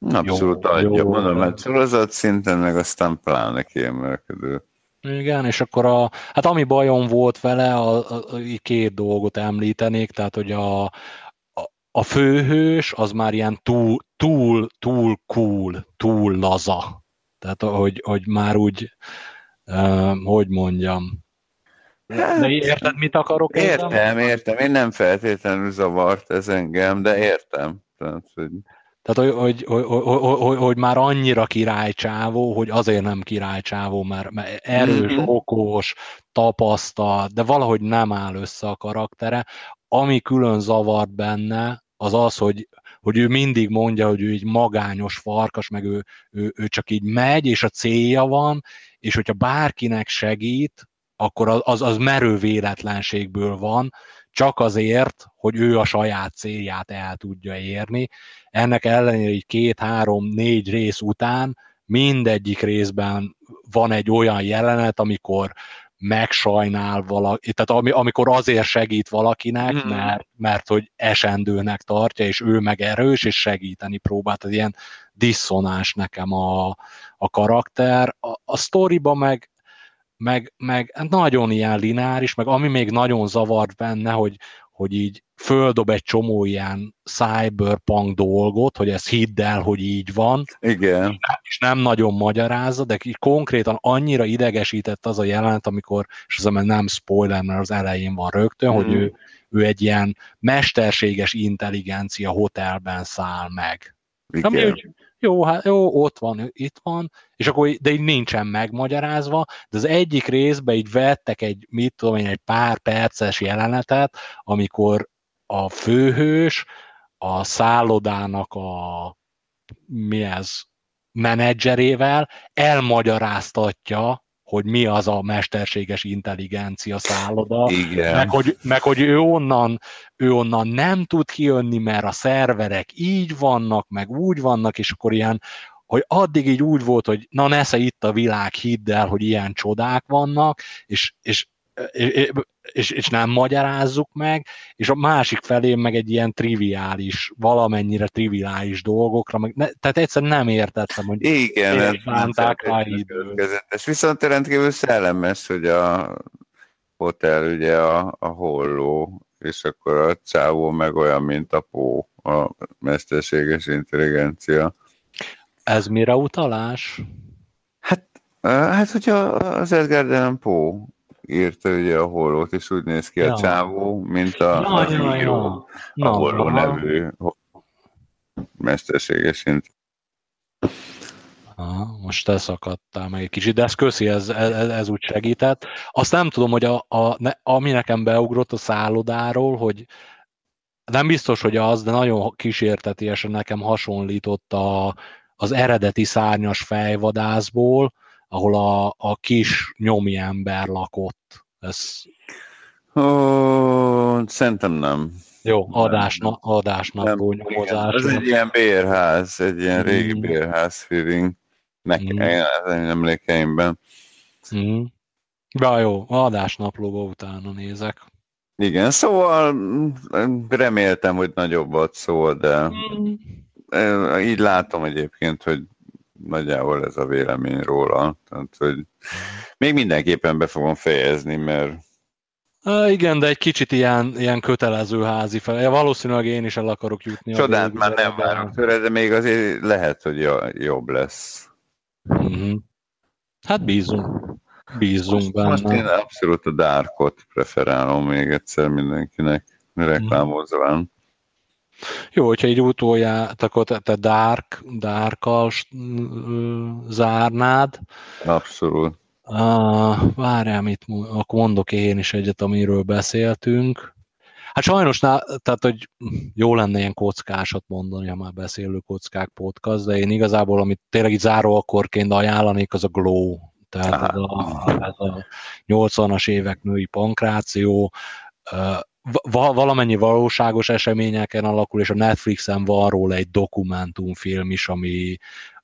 Abszolút jó, adja, jó, mondom, mert sorozat szinten meg aztán pláne kiemelkedő. Igen, és akkor a, hát ami bajom volt vele, a, a, a két dolgot említenék, tehát hogy a, a, a főhős az már ilyen túl, túl, túl cool, túl laza. Tehát, hogy, hogy már úgy, uh, hogy mondjam, Hát, de érted, mit akarok? Értem, értem, értem. Én nem feltétlenül zavart ez engem, de értem. Tehát, hogy... Tehát, hogy, hogy, hogy, hogy, hogy már annyira királycsávó, hogy azért nem királycsávó, mert, mert erős, mm-hmm. okos, tapasztalt, de valahogy nem áll össze a karaktere. Ami külön zavart benne, az az, hogy, hogy ő mindig mondja, hogy ő egy magányos farkas, meg ő, ő, ő csak így megy, és a célja van, és hogyha bárkinek segít, akkor az, az merő véletlenségből van, csak azért, hogy ő a saját célját el tudja érni. Ennek ellenére így két, három, négy rész után mindegyik részben van egy olyan jelenet, amikor megsajnál valaki, tehát amikor azért segít valakinek, mm. mert, mert hogy esendőnek tartja, és ő meg erős, és segíteni próbál. Tehát ilyen diszonás nekem a, a karakter. A, a sztoriba meg meg, meg nagyon ilyen lineáris, meg ami még nagyon zavart benne, hogy, hogy így földob egy csomó ilyen cyberpunk dolgot, hogy ez hidd el, hogy így van. Igen. És nem nagyon magyarázza, de így konkrétan annyira idegesített az a jelenet, amikor, és az nem spoiler, mert az elején van rögtön, mm. hogy ő, ő egy ilyen mesterséges intelligencia hotelben száll meg. Igen. Ami úgy, jó, hát jó, ott van, itt van, és akkor, de így nincsen megmagyarázva, de az egyik részben így vettek egy, mit tudom én, egy pár perces jelenetet, amikor a főhős a szállodának a mi ez, menedzserével elmagyaráztatja hogy mi az a mesterséges intelligencia szálloda, Igen. Meg, hogy, meg hogy ő onnan, ő onnan nem tud kijönni, mert a szerverek így vannak, meg úgy vannak, és akkor ilyen, hogy addig így úgy volt, hogy na nesze itt a világ, hidd el, hogy ilyen csodák vannak, és, és és, és nem magyarázzuk meg, és a másik felé meg egy ilyen triviális, valamennyire triviális dolgokra, meg ne, tehát egyszerűen nem értettem, hogy Igen, bánták rá időt. Viszont rendkívül szellemes, hogy a hotel ugye a, a holló, és akkor a csávó meg olyan, mint a pó, a mesterséges intelligencia. Ez mire utalás? Hát, hát hogyha az Edgar Allan Poe írta ugye a hollót, és úgy néz ki ja. a csávó, mint a, ja, ja, ja. a holló nevű mesterséges szint. Aha, most te szakadtál meg egy kicsit, de ez köszi, ez, ez, ez úgy segített. Azt nem tudom, hogy a, a, ne, ami nekem beugrott a szállodáról, hogy nem biztos, hogy az, de nagyon kísértetiesen nekem hasonlított a, az eredeti szárnyas fejvadászból, ahol a, a kis nyomi ember lakott. Ez... Ó, szerintem nem. Jó, adásna, adásnapról nyomozás. Ez egy ilyen bérház, egy ilyen mm. régi bérház feeling. Nekem, mm. az emlékeimben. Mm. Ja, jó, adásnaplóba utána nézek. Igen, szóval reméltem, hogy nagyobb volt szó, de mm. így látom egyébként, hogy nagyjából ez a vélemény róla. Tehát, hogy még mindenképpen be fogom fejezni, mert Uh, igen, de egy kicsit ilyen, ilyen kötelező házi fel. Valószínűleg én is el akarok jutni. Csodát már nem várok tőle, de még azért lehet, hogy jobb lesz. Uh-huh. Hát bízunk. Bízunk most, benne. Most én abszolút a Darkot preferálom még egyszer mindenkinek reklámozván. Jó, hogyha egy utolját, akkor te, te Dark, Darkkal zárnád. Abszolút. Uh, várjál, mit akkor mondok én is egyet, amiről beszéltünk. Hát sajnos, tehát, hogy jó lenne ilyen kockásat mondani, ha már beszélő kockák podcast, de én igazából, amit tényleg így záróakkorként ajánlanék, az a Glow. Tehát ez a, ez a 80-as évek női pankráció, valamennyi valóságos eseményeken alakul, és a Netflixen van róla egy dokumentumfilm is, ami,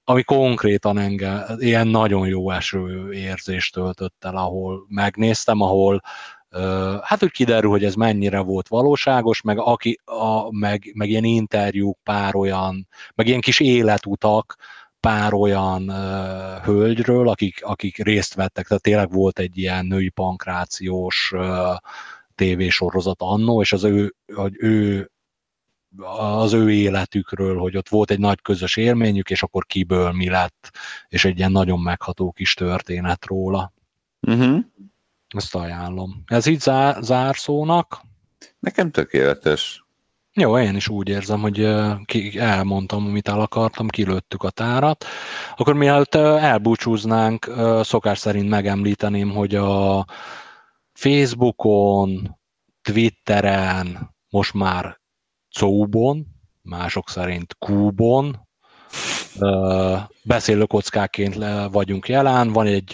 ami konkrétan engem ilyen nagyon jó eső érzést töltött el, ahol megnéztem, ahol hát úgy kiderül, hogy ez mennyire volt valóságos, meg, aki, a, meg, meg ilyen interjúk, pár olyan, meg ilyen kis életutak, pár olyan uh, hölgyről, akik, akik részt vettek, tehát tényleg volt egy ilyen női pankrációs uh, tévésorozat annó, és az ő, hogy ő az ő életükről, hogy ott volt egy nagy közös élményük, és akkor kiből mi lett, és egy ilyen nagyon megható kis történet róla. Uh-huh. Ezt ajánlom. Ez így zár, zárszónak? Nekem tökéletes. Jó, én is úgy érzem, hogy elmondtam, amit el akartam, kilőttük a tárat. Akkor mielőtt elbúcsúznánk, szokás szerint megemlíteném, hogy a Facebookon, Twitteren, most már Cóbon, mások szerint Kúbon, beszélő kockáként vagyunk jelen, van egy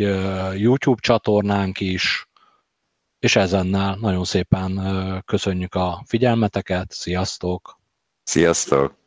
YouTube csatornánk is, és ezennel nagyon szépen köszönjük a figyelmeteket, sziasztok! Sziasztok!